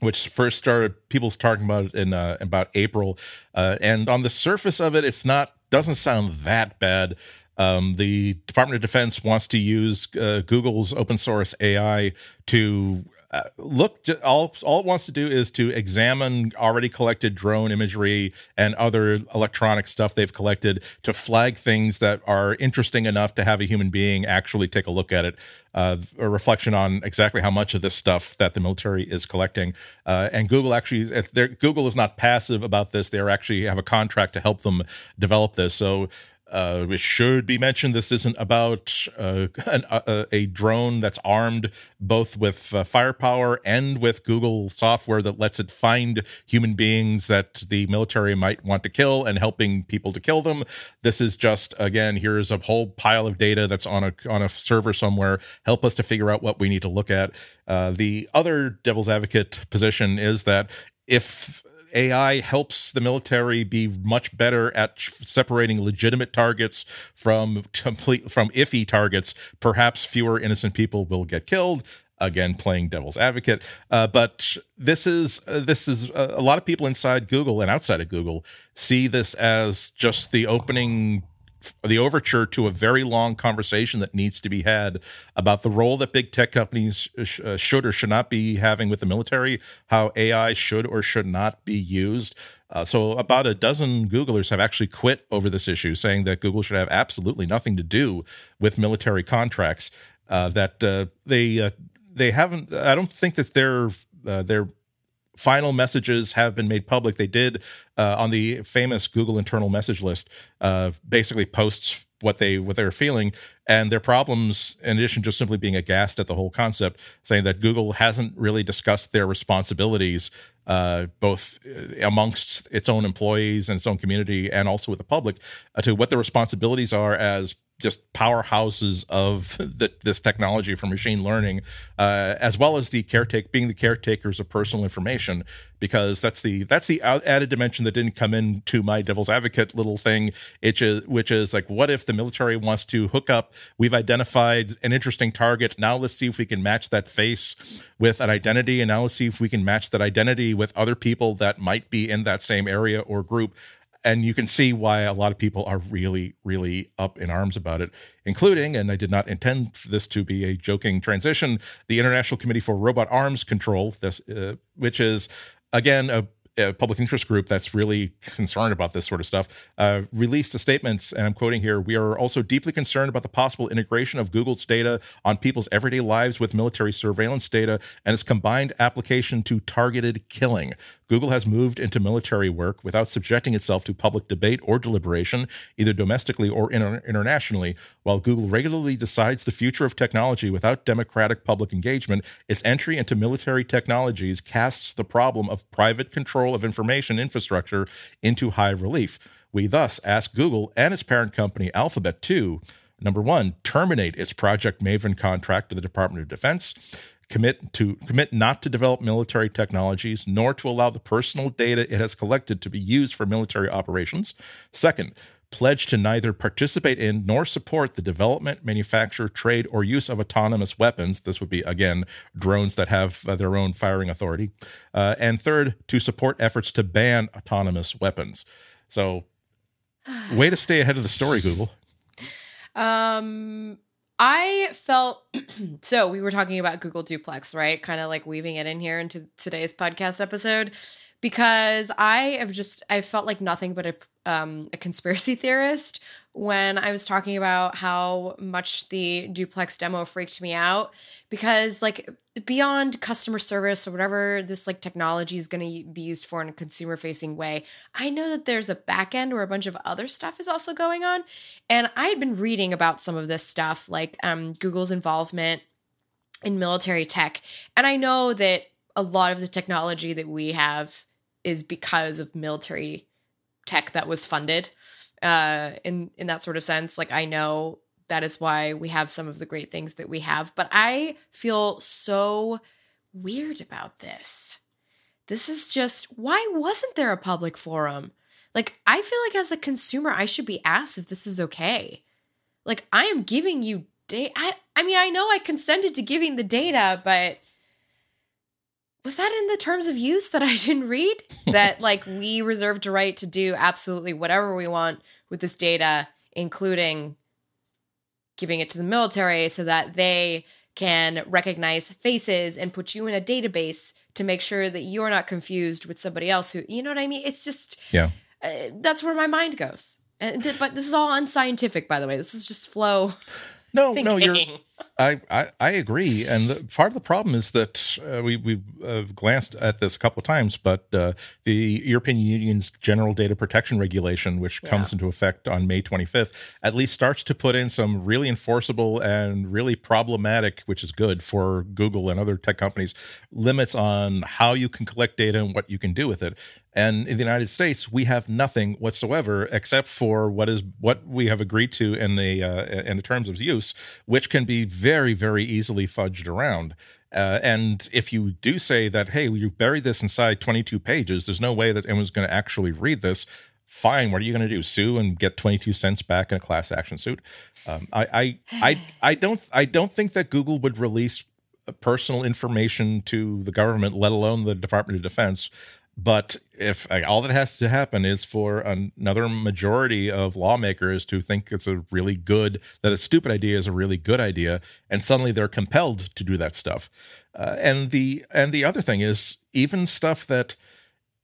which first started people's talking about it in uh, about April, uh, and on the surface of it, it's not doesn't sound that bad. Um, the Department of Defense wants to use uh, Google's open source AI to uh, look. To, all all it wants to do is to examine already collected drone imagery and other electronic stuff they've collected to flag things that are interesting enough to have a human being actually take a look at it. Uh, a reflection on exactly how much of this stuff that the military is collecting. Uh, and Google actually, Google is not passive about this. They actually have a contract to help them develop this. So uh, it should be mentioned this isn't about uh, an, a, a drone that's armed both with uh, firepower and with Google software that lets it find human beings that the military might want to kill and helping people to kill them. This is just again here's a whole pile of data that's on a on a server somewhere. Help us to figure out what we need to look at. Uh, the other devil's advocate position is that if AI helps the military be much better at separating legitimate targets from complete from iffy targets. Perhaps fewer innocent people will get killed. Again, playing devil's advocate, uh, but this is uh, this is uh, a lot of people inside Google and outside of Google see this as just the opening the overture to a very long conversation that needs to be had about the role that big tech companies sh- uh, should or should not be having with the military, how AI should or should not be used. Uh, so, about a dozen Googlers have actually quit over this issue, saying that Google should have absolutely nothing to do with military contracts. Uh, that uh, they uh, they haven't. I don't think that their uh, their final messages have been made public. They did uh, on the famous Google internal message list, uh, basically posts what they what they're feeling and their problems. In addition, just simply being aghast at the whole concept, saying that Google hasn't really discussed their responsibilities. Uh, both uh, amongst its own employees and its own community, and also with the public, uh, to what the responsibilities are as just powerhouses of the, this technology for machine learning, uh, as well as the caretake being the caretakers of personal information, because that's the that's the added dimension that didn't come into my devil's advocate little thing, which is which is like, what if the military wants to hook up? We've identified an interesting target. Now let's see if we can match that face with an identity, and now let's see if we can match that identity with other people that might be in that same area or group and you can see why a lot of people are really really up in arms about it including and i did not intend for this to be a joking transition the international committee for robot arms control this uh, which is again a a public interest group that's really concerned about this sort of stuff, uh, released a statement, and I'm quoting here We are also deeply concerned about the possible integration of Google's data on people's everyday lives with military surveillance data and its combined application to targeted killing. Google has moved into military work without subjecting itself to public debate or deliberation, either domestically or inter- internationally. While Google regularly decides the future of technology without democratic public engagement, its entry into military technologies casts the problem of private control of information infrastructure into high relief. We thus ask Google and its parent company Alphabet to number one, terminate its Project Maven contract with the Department of Defense commit to commit not to develop military technologies nor to allow the personal data it has collected to be used for military operations second pledge to neither participate in nor support the development manufacture trade or use of autonomous weapons. This would be again drones that have uh, their own firing authority. Uh, and third to support efforts to ban autonomous weapons. So way to stay ahead of the story google. Um I felt so we were talking about Google Duplex, right? Kind of like weaving it in here into today's podcast episode because I have just I felt like nothing but a um, a conspiracy theorist when I was talking about how much the duplex demo freaked me out because like beyond customer service or whatever this like technology is going to be used for in a consumer facing way i know that there's a back end where a bunch of other stuff is also going on. And i had been reading about some of this stuff like um, google's involvement in military tech. And i know that a lot of the technology that we have is because of military tech that was funded uh, in in that sort of sense. Like I know that is why we have some of the great things that we have, but I feel so weird about this. This is just why wasn't there a public forum? Like I feel like as a consumer I should be asked if this is okay. Like I am giving you data. I, I mean I know I consented to giving the data, but was that in the terms of use that I didn't read? that like we reserve the right to do absolutely whatever we want with this data, including giving it to the military so that they can recognize faces and put you in a database to make sure that you're not confused with somebody else who you know what I mean? It's just yeah. Uh, that's where my mind goes. And th- but this is all unscientific, by the way. This is just flow. No, no, you're. I, I, I agree, and the, part of the problem is that uh, we we've uh, glanced at this a couple of times, but uh, the European Union's General Data Protection Regulation, which yeah. comes into effect on May 25th, at least starts to put in some really enforceable and really problematic, which is good for Google and other tech companies, limits on how you can collect data and what you can do with it. And in the United States, we have nothing whatsoever except for what is what we have agreed to in the uh, in the terms of use, which can be very very easily fudged around. Uh, and if you do say that, hey, you buried this inside 22 pages, there's no way that anyone's going to actually read this. Fine, what are you going to do? Sue and get 22 cents back in a class action suit? Um, I, I, I, I don't, I don't think that Google would release personal information to the government, let alone the Department of Defense, but if all that has to happen is for another majority of lawmakers to think it's a really good, that a stupid idea is a really good idea, and suddenly they're compelled to do that stuff. Uh, and the and the other thing is even stuff that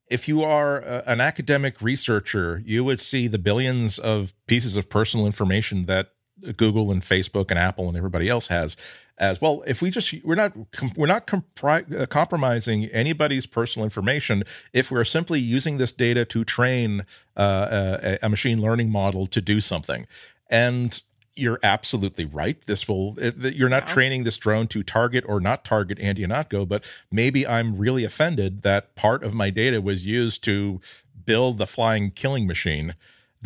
if you are a, an academic researcher, you would see the billions of pieces of personal information that Google and Facebook and Apple and everybody else has as well if we just we're not we're not compri- uh, compromising anybody's personal information. If we're simply using this data to train uh, a, a, machine learning model to do something. And you're absolutely right. This will you're not training this drone to target or not target Andy Ihnatko but maybe i'm really offended that part of my data was used to build the flying killing machine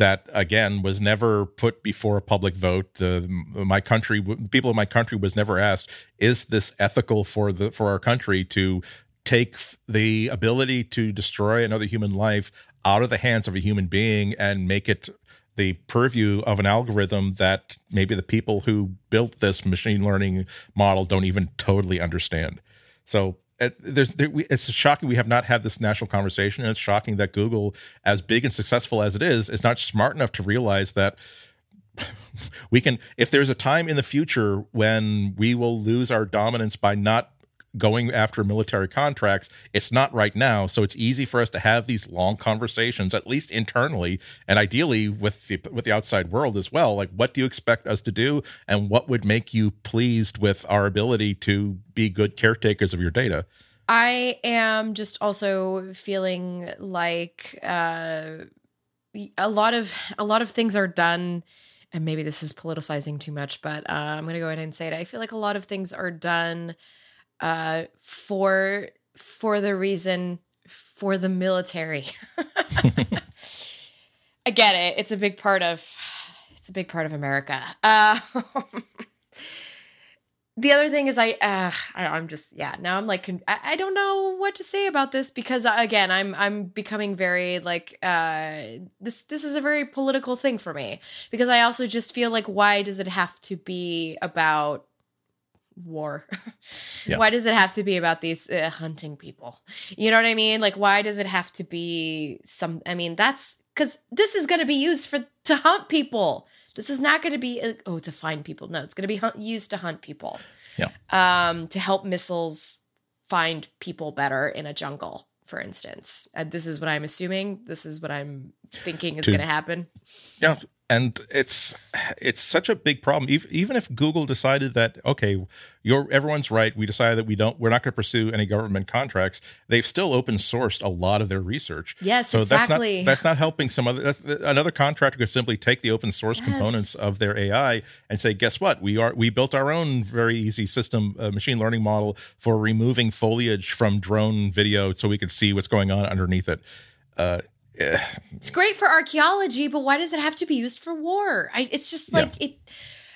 that again was never put before a public vote. The my country, people in my country, was never asked, "Is this ethical for the for our country to take the ability to destroy another human life out of the hands of a human being and make it the purview of an algorithm that maybe the people who built this machine learning model don't even totally understand. So there's there, we, it's shocking we have not had this national conversation, and it's shocking that Google, as big and successful as it is, is not smart enough to realize that we can. If there's a time in the future when we will lose our dominance by not going after military contracts. It's not right now, so it's easy for us to have these long conversations, at least internally, and ideally with the with the outside world as well. Like, what do you expect us to do, and what would make you pleased with our ability to be good caretakers of your data? I am just also feeling like uh, a lot of a lot of things are done and maybe this is politicizing too much, but uh, I'm going to go ahead and say it. I feel like a lot of things are done uh, for for the reason for the military. I get it. It's a big part of it's a big part of America. Uh, the other thing is I, uh, I am just yeah now I'm like I, I, don't know what to say about this because uh, again I'm I'm becoming very like uh this this is a very political thing for me because I also just feel like why does it have to be about war. yeah. Why does it have to be about these uh, hunting people? You know what I mean? Like, why does it have to be some? I mean, that's because this is going to be used for to hunt people. This is not going to be uh, oh to find people. No, it's going to be hunt, used to hunt people. Yeah. Um, to help missiles find people better in a jungle, for instance. And this is what I'm assuming. This is what I'm thinking is going to happen. Yeah, and it's it's such a big problem even if google decided that okay you're everyone's right we decided that we don't we're not going to pursue any government contracts they've still open sourced a lot of their research yes so exactly. that's not that's not helping some other another contractor could simply take the open source yes. components of their ai and say guess what we are we built our own very easy system uh, machine learning model for removing foliage from drone video so we could see what's going on underneath it uh, it's great for archaeology, but why does it have to be used for war? I, it's just like yeah. it,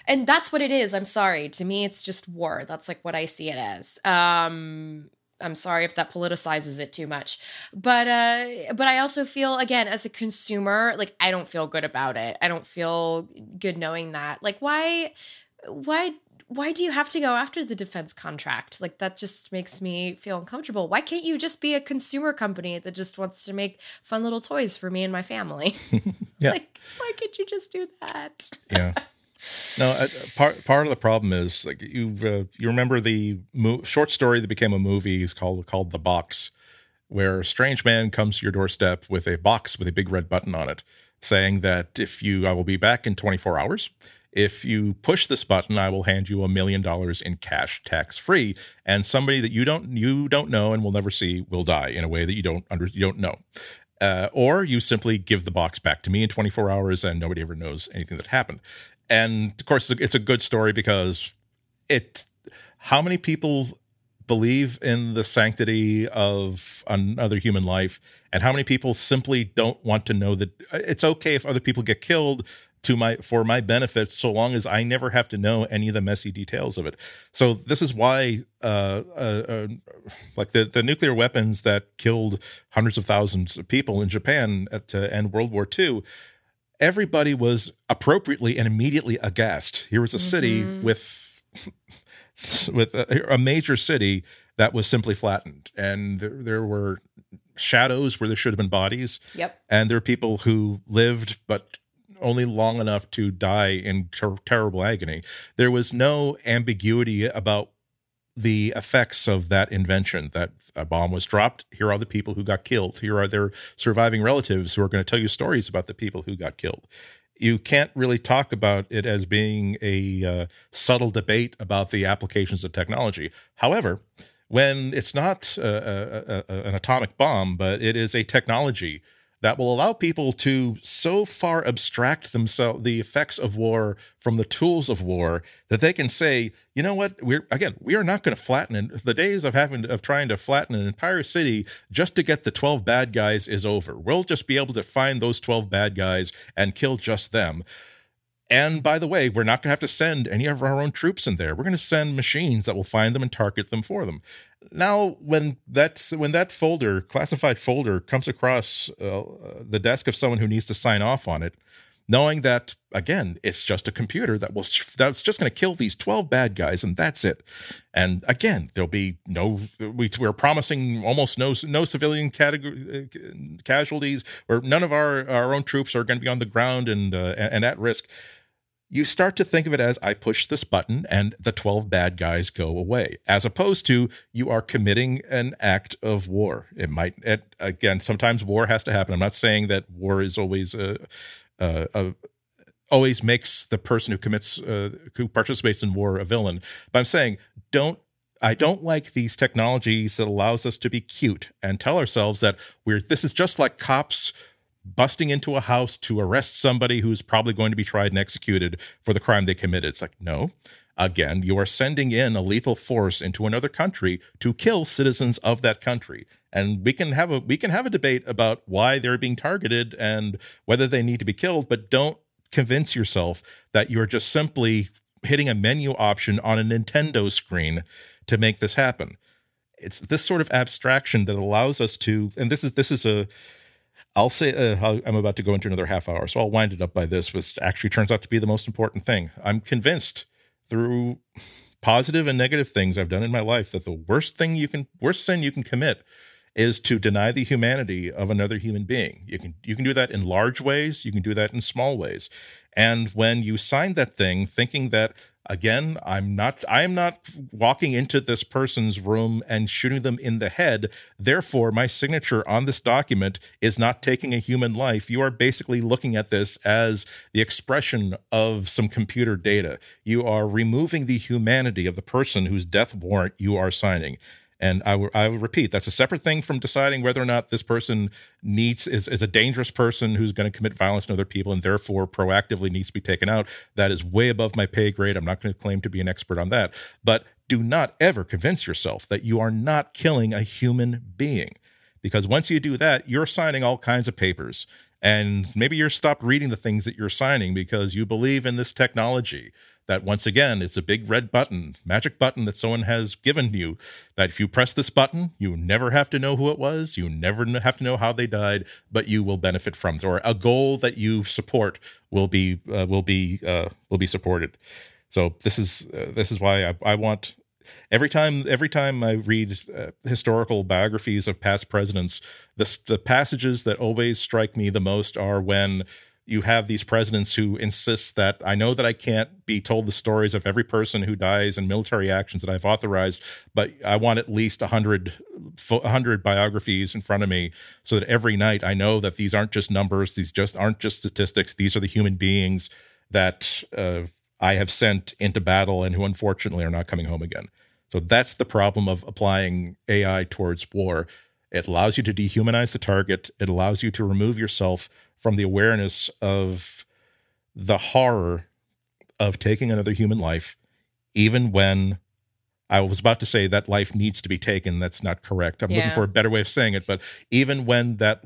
and that's what it is. I'm sorry. To me, it's just war. That's like what I see it as. Um, I'm sorry if that politicizes it too much. But uh but I also feel again as a consumer like I don't feel good about it. I don't feel good knowing that. Like why why why do you have to go after the defense contract? Like that just makes me feel uncomfortable. Why can't you just be a consumer company that just wants to make fun little toys for me and my family? yeah. Like why can't you just do that? yeah. No, uh, part part of the problem is like you uh, you remember the mo- short story that became a movie is called called The Box, where a strange man comes to your doorstep with a box with a big red button on it, saying that if you I will be back in 24 hours if you push this button i will hand you a million dollars in cash tax free and somebody that you don't you don't know and will never see will die in a way that you don't under you don't know. Uh, or you simply give the box back to me in 24 hours and nobody ever knows anything that happened. And of course it's a good story because it how many people believe in the sanctity of another human life and how many people simply don't want to know that uh, it's okay if other people get killed to my for my benefit so long as I never have to know any of the messy details of it. So this is why uh, uh, uh, like the the nuclear weapons that killed hundreds of thousands of people in Japan at to end World War II everybody was appropriately and immediately aghast. Here was a city mm-hmm. with with a, a, major city that was simply flattened, and there, there, were shadows where there should have been bodies. Yep. And there are people who lived but only long enough to die in ter- terrible agony. There was no ambiguity about the effects of that invention that a bomb was dropped. Here are the people who got killed. Here are their surviving relatives who are going to tell you stories about the people who got killed. You can't really talk about it as being a uh, subtle debate about the applications of technology. However, when it's not a, a, a, an atomic bomb, but it is a technology that will allow people to so far abstract themselves the effects of war from the tools of war that they can say you know what we're again we are not going to flatten it. the days of having of trying to flatten an entire city just to get the 12 bad guys is over we'll just be able to find those 12 bad guys and kill just them and by the way, we're not going to have to send any of our own troops in there. We're going to send machines that will find them and target them for them. Now, when that when that folder, classified folder, comes across uh, the desk of someone who needs to sign off on it, knowing that again, it's just a computer that will that's just going to kill these twelve bad guys, and that's it. And again, there'll be no. We, we're promising almost no no civilian category, uh, casualties, or none of our our own troops are going to be on the ground and uh, and at risk you start to think of it as I push this button and the 12 bad guys go away, as opposed to you are committing an act of war. It might, it, again, sometimes war has to happen. I'm not saying that war is always a, a, a always makes the person who commits uh, who participates in war a villain but i'm saying don't I don't like these technologies that allows us to be cute and tell ourselves that we're this is just like cops busting into a house to arrest somebody who's probably going to be tried and executed for the crime they committed. It's like, no. Again, you are sending in a lethal force into another country to kill citizens of that country. And we can have a we can have a debate about why they're being targeted and whether they need to be killed, but don't convince yourself that you're just simply hitting a menu option on a Nintendo screen to make this happen. It's this sort of abstraction that allows us to and this is this is a I'll say uh, I'm about to go into another half hour, so I'll wind it up by this, which actually turns out to be the most important thing. I'm convinced through positive and negative things I've done in my life that the worst thing you can, worst sin you can commit is to deny the humanity of another human being. You can you can do that in large ways, you can do that in small ways. And when you sign that thing thinking that again i'm not i am not walking into this person's room and shooting them in the head. Therefore my signature on this document is not taking a human life. You are basically looking at this as the expression of some computer data. You are removing the humanity of the person whose death warrant you are signing and I, w- I will repeat, that's a separate thing from deciding whether or not this person needs is, is a dangerous person who's going to commit violence to other people and therefore proactively needs to be taken out. That is way above my pay grade. I'm not going to claim to be an expert on that. But do not ever convince yourself that you are not killing a human being. Because once you do that, you're signing all kinds of papers. And maybe you're stopped reading the things that you're signing because you believe in this technology that once again it's a big red button magic button that someone has given you that if you press this button you never have to know who it was you never have to know how they died but you will benefit from it or a goal that you support will be uh, will be uh, will be supported. So this is uh, this is why I, I want every time every time I read uh, historical biographies of past presidents, the, the passages that always strike me the most are when you have these presidents who insist that I know that I can't be told the stories of every person who dies in military actions that I've authorized, but I want at least 100, 100 biographies in front of me so that every night I know that these aren't just numbers, these just aren't just statistics, these are the human beings that uh, I have sent into battle and who unfortunately are not coming home again. So that's the problem of applying AI towards war. It allows you to dehumanize the target. It allows you to remove yourself from the awareness of the horror of taking another human life, even when I was about to say that life needs to be taken. That's not correct. I'm yeah. looking for a better way of saying it. But even when that,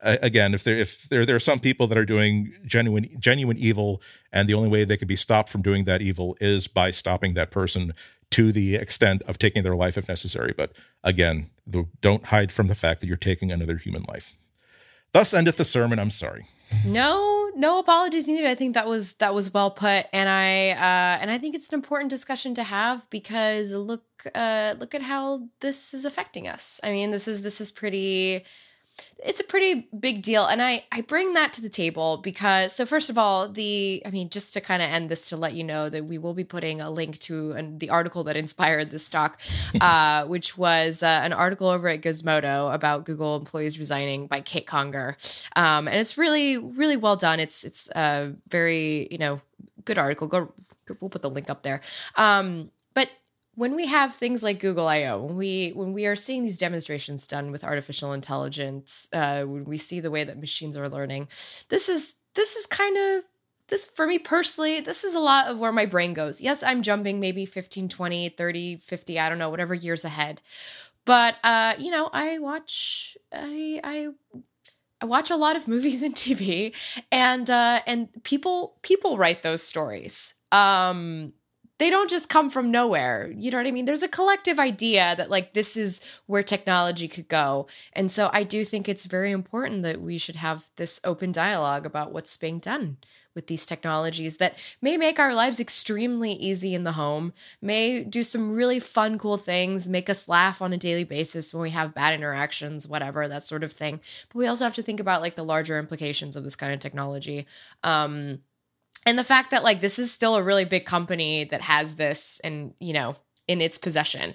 again, if there if there there are some people that are doing genuine genuine evil, and the only way they can be stopped from doing that evil is by stopping that person to the extent of taking their life if necessary. But again, the, don't hide from the fact that you're taking another human life. Thus endeth the sermon. I'm sorry. No, no apologies needed. I think that was that was well put, and I uh, and I think it's an important discussion to have because look uh, look at how this is affecting us. I mean, this is this is pretty it's a pretty big deal. And i i bring that to the table because so first of all the i mean just to kind of end this to let you know that we will be putting a link to an, the article that inspired this stock uh, which was uh, an article over at gizmodo about google employees resigning by kate conger. Um, and it's really really well done. It's it's a very you know good article. Go we'll put the link up there. Um, but when we have things like Google I/O, when we when we are seeing these demonstrations done with artificial intelligence, uh, when we see the way that machines are learning, this is this is kind of this for me personally this is a lot of where my brain goes yes i'm jumping maybe 15 20 30 50 i don't know whatever years ahead but uh you know i watch i i I watch a lot of movies and TV and uh and people people write those stories. Um they don't just come from nowhere. You know what I mean? There's a collective idea that like this is where technology could go. And so I do think it's very important that we should have this open dialogue about what's being done with these technologies that may make our lives extremely easy in the home, may do some really fun, cool things, make us laugh on a daily basis when we have bad interactions, whatever, that sort of thing. But we also have to think about like the larger implications of this kind of technology. Um, and the fact that like this is still a really big company that has this and you know in its possession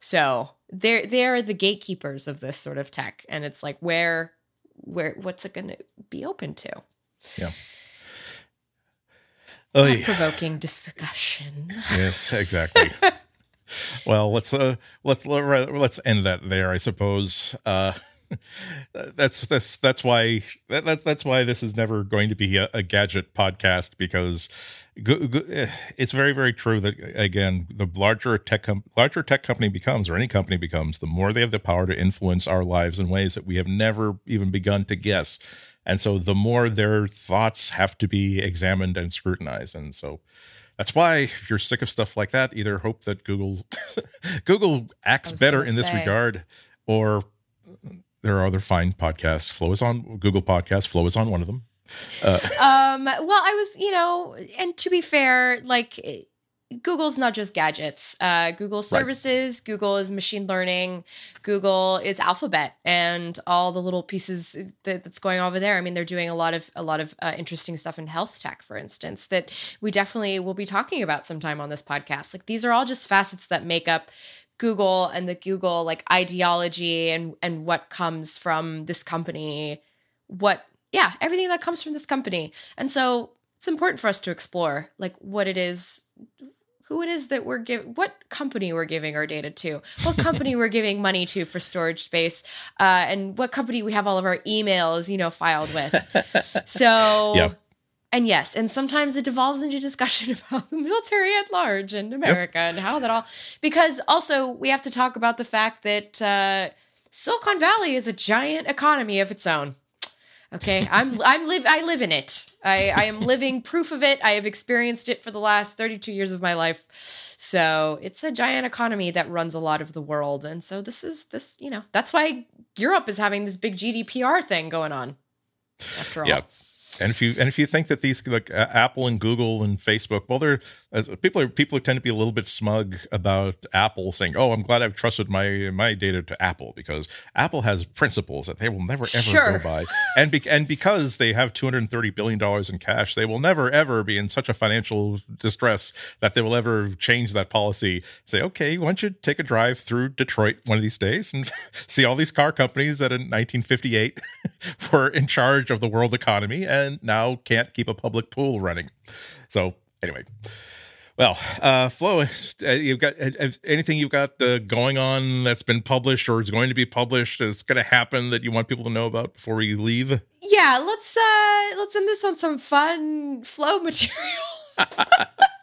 so they're they're the gatekeepers of this sort of tech and it's like where where what's it going to be open to Yeah. Oh, yeah. provoking discussion Yes, exactly. well, let's uh let's let's end that there, I suppose. Uh that's that's that's why that, that that's why this is never going to be a, a gadget podcast because go, go, eh, it's very very true that again the larger a tech com- larger tech company becomes or any company becomes the more they have the power to influence our lives in ways that we have never even begun to guess and so the more their thoughts have to be examined and scrutinized and so that's why if you're sick of stuff like that either hope that google google acts better in this say. regard or there are other fine podcasts. Flow is on google podcast flow is on one of them. Um well i was you know and to be fair like google's not just gadgets. Uh google services google is machine learning google is alphabet and all the little pieces that, that's going over there. I mean they're doing a lot of a lot of uh, interesting stuff in health tech for instance that we definitely will be talking about sometime on this podcast. Like these are all just facets that make up google and the google like ideology and and what comes from this company. What yeah everything that comes from this company. And so it's important for us to explore like what it is who it is that we're giving what company we're giving our data to. What company we're giving money to for storage space uh, and what company we have all of our emails you know filed with. So Yeah. And yes and sometimes it devolves into discussion about the military at large and america and how that all because also we have to talk about the fact that uh, silicon valley is a giant economy of its own Okay, I'm I'm live I live in it. I I am living proof of it. I have experienced it for the last 32 years of my life. So, it's a giant economy that runs a lot of the world. And so this is this, you know, that's why Europe is having this big GDPR thing going on. After all. Yeah. And if you and if you think that these like uh, Apple and Google and Facebook, well, they're people are people tend to be a little bit smug about Apple, saying, "Oh, I'm glad I've trusted my my data to Apple because Apple has principles that they will never ever Sure. go by, and be, and because they have 230 billion dollars in cash, they will never ever be in such a financial distress that they will ever change that policy. Say, okay, why don't you take a drive through Detroit one of these days and see all these car companies that in 1958 were in charge of the world economy and now can't keep a public pool running. So anyway, well, uh, Flo, uh, you've got uh, uh, anything you've got uh, going on that's been published or is going to be published that's going to happen that you want people to know about before we leave? Yeah, let's uh let's end this on some fun flow material.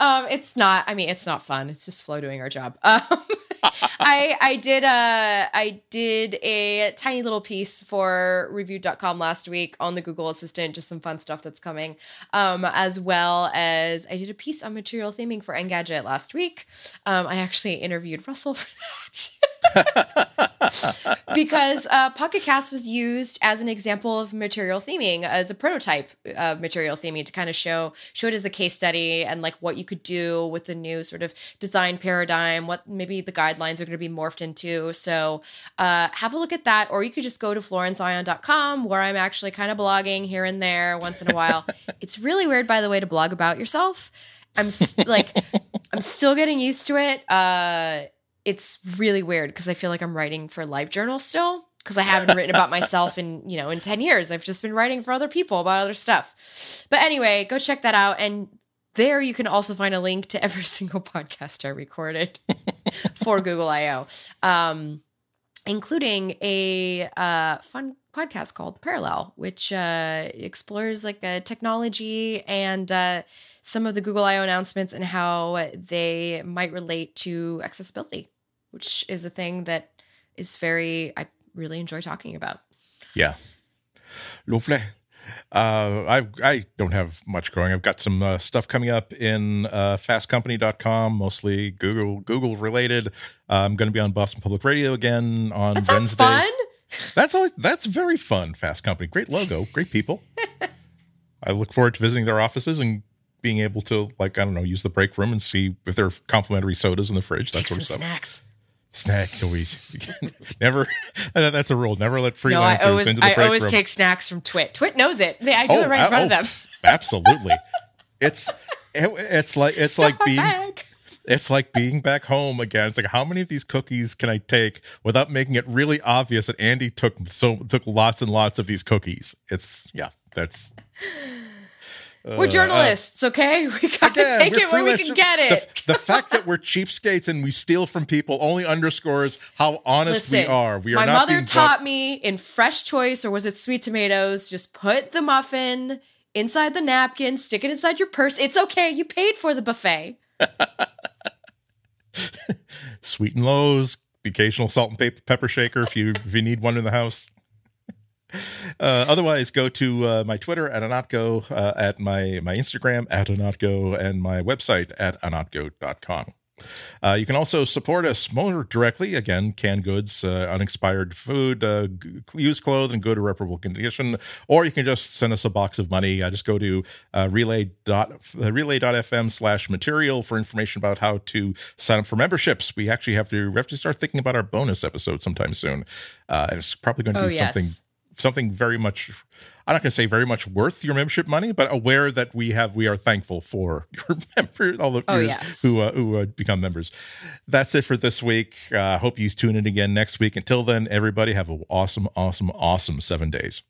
um it's not I mean it's not fun. It's just flow doing our job. Um I I did uh I did a tiny little piece for review.com last week on the Google Assistant, just some fun stuff that's coming. Um as well as I did a piece on material theming for Engadget last week. Um I actually interviewed Russell for that. because uh, Pocket Cast was used as an example of material theming, as a prototype of material theming to kind of show show it as a case study and like what you could do with the new sort of design paradigm, what maybe the guidelines are going to be morphed into. So uh, have a look at that, or you could just go to florenceion.com where I'm actually kind of blogging here and there once in a while. it's really weird, by the way, to blog about yourself. I'm s- like, I'm still getting used to it. Uh, it's really weird because I feel like I'm writing for Live Journal still because I haven't written about myself in you know in ten years. I've just been writing for other people about other stuff. But anyway, go check that out and there you can also find a link to every single podcast I recorded for Google I/O, um, including a uh, fun podcast called Parallel, which uh, explores like a technology and uh, some of the Google I/O announcements and how they might relate to accessibility, which is a thing that is very I really enjoy talking about. Yeah. Lovely. Uh, I I don't have much going. I've got some uh, stuff coming up in uh, fastcompany.com, mostly Google Google related. Uh, I'm going to be on Boston Public Radio again on That sounds Wednesday. fun. That's always that's very fun. Fast Company, great logo, great people. I look forward to visiting their offices and being able to like I don't know use the break room and see if there are complimentary sodas in the fridge, that Take sort of stuff. snacks. Snacks always. never. That's a rule. Never let freelancers No, I always into the I break always room. take snacks from Twit. Twit knows it. I do Oh, it right in front of oh, them. Absolutely. It's it, it's like it's Stuff like being bag. it's like being back home again. It's like how many of these cookies can I take without making it really obvious that Andy took so took lots and lots of these cookies. It's yeah, that's We're uh, journalists, uh, okay? We gotta Yeah, take it where we can get it. The, the fact that we're cheapskates and we steal from people only underscores how honest Listen, we are. We are my mother taught me in Fresh Choice, or was it Sweet Tomatoes? Just put the muffin inside the napkin, stick it inside your purse. It's okay. You paid for the buffet. sweet and lows, the occasional salt and pepper shaker if you if you need one in the house. Uh, otherwise, go to uh, my Twitter at Ihnatko, uh, at my my Instagram at Ihnatko, and my website at ihnatko.com. Uh, you can also support us more directly. Again, canned goods, uh, unexpired food, uh, g- used clothes in good or reparable condition. Or you can just send us a box of money. Uh, just go to uh, relay dot uh, relay.fm slash material for information about how to sign up for memberships. We actually have to we have to start thinking about our bonus episode sometime soon. Uh, and it's probably going to Oh, be yes. something something very much I'm not going to say very much worth your membership money, but aware that we have we are thankful for your members, all of Oh, yours yes. who uh, who uh, become members. That's it for this week. Uh, hope you tune in again next week. Until then, everybody have an awesome, awesome, awesome seven days.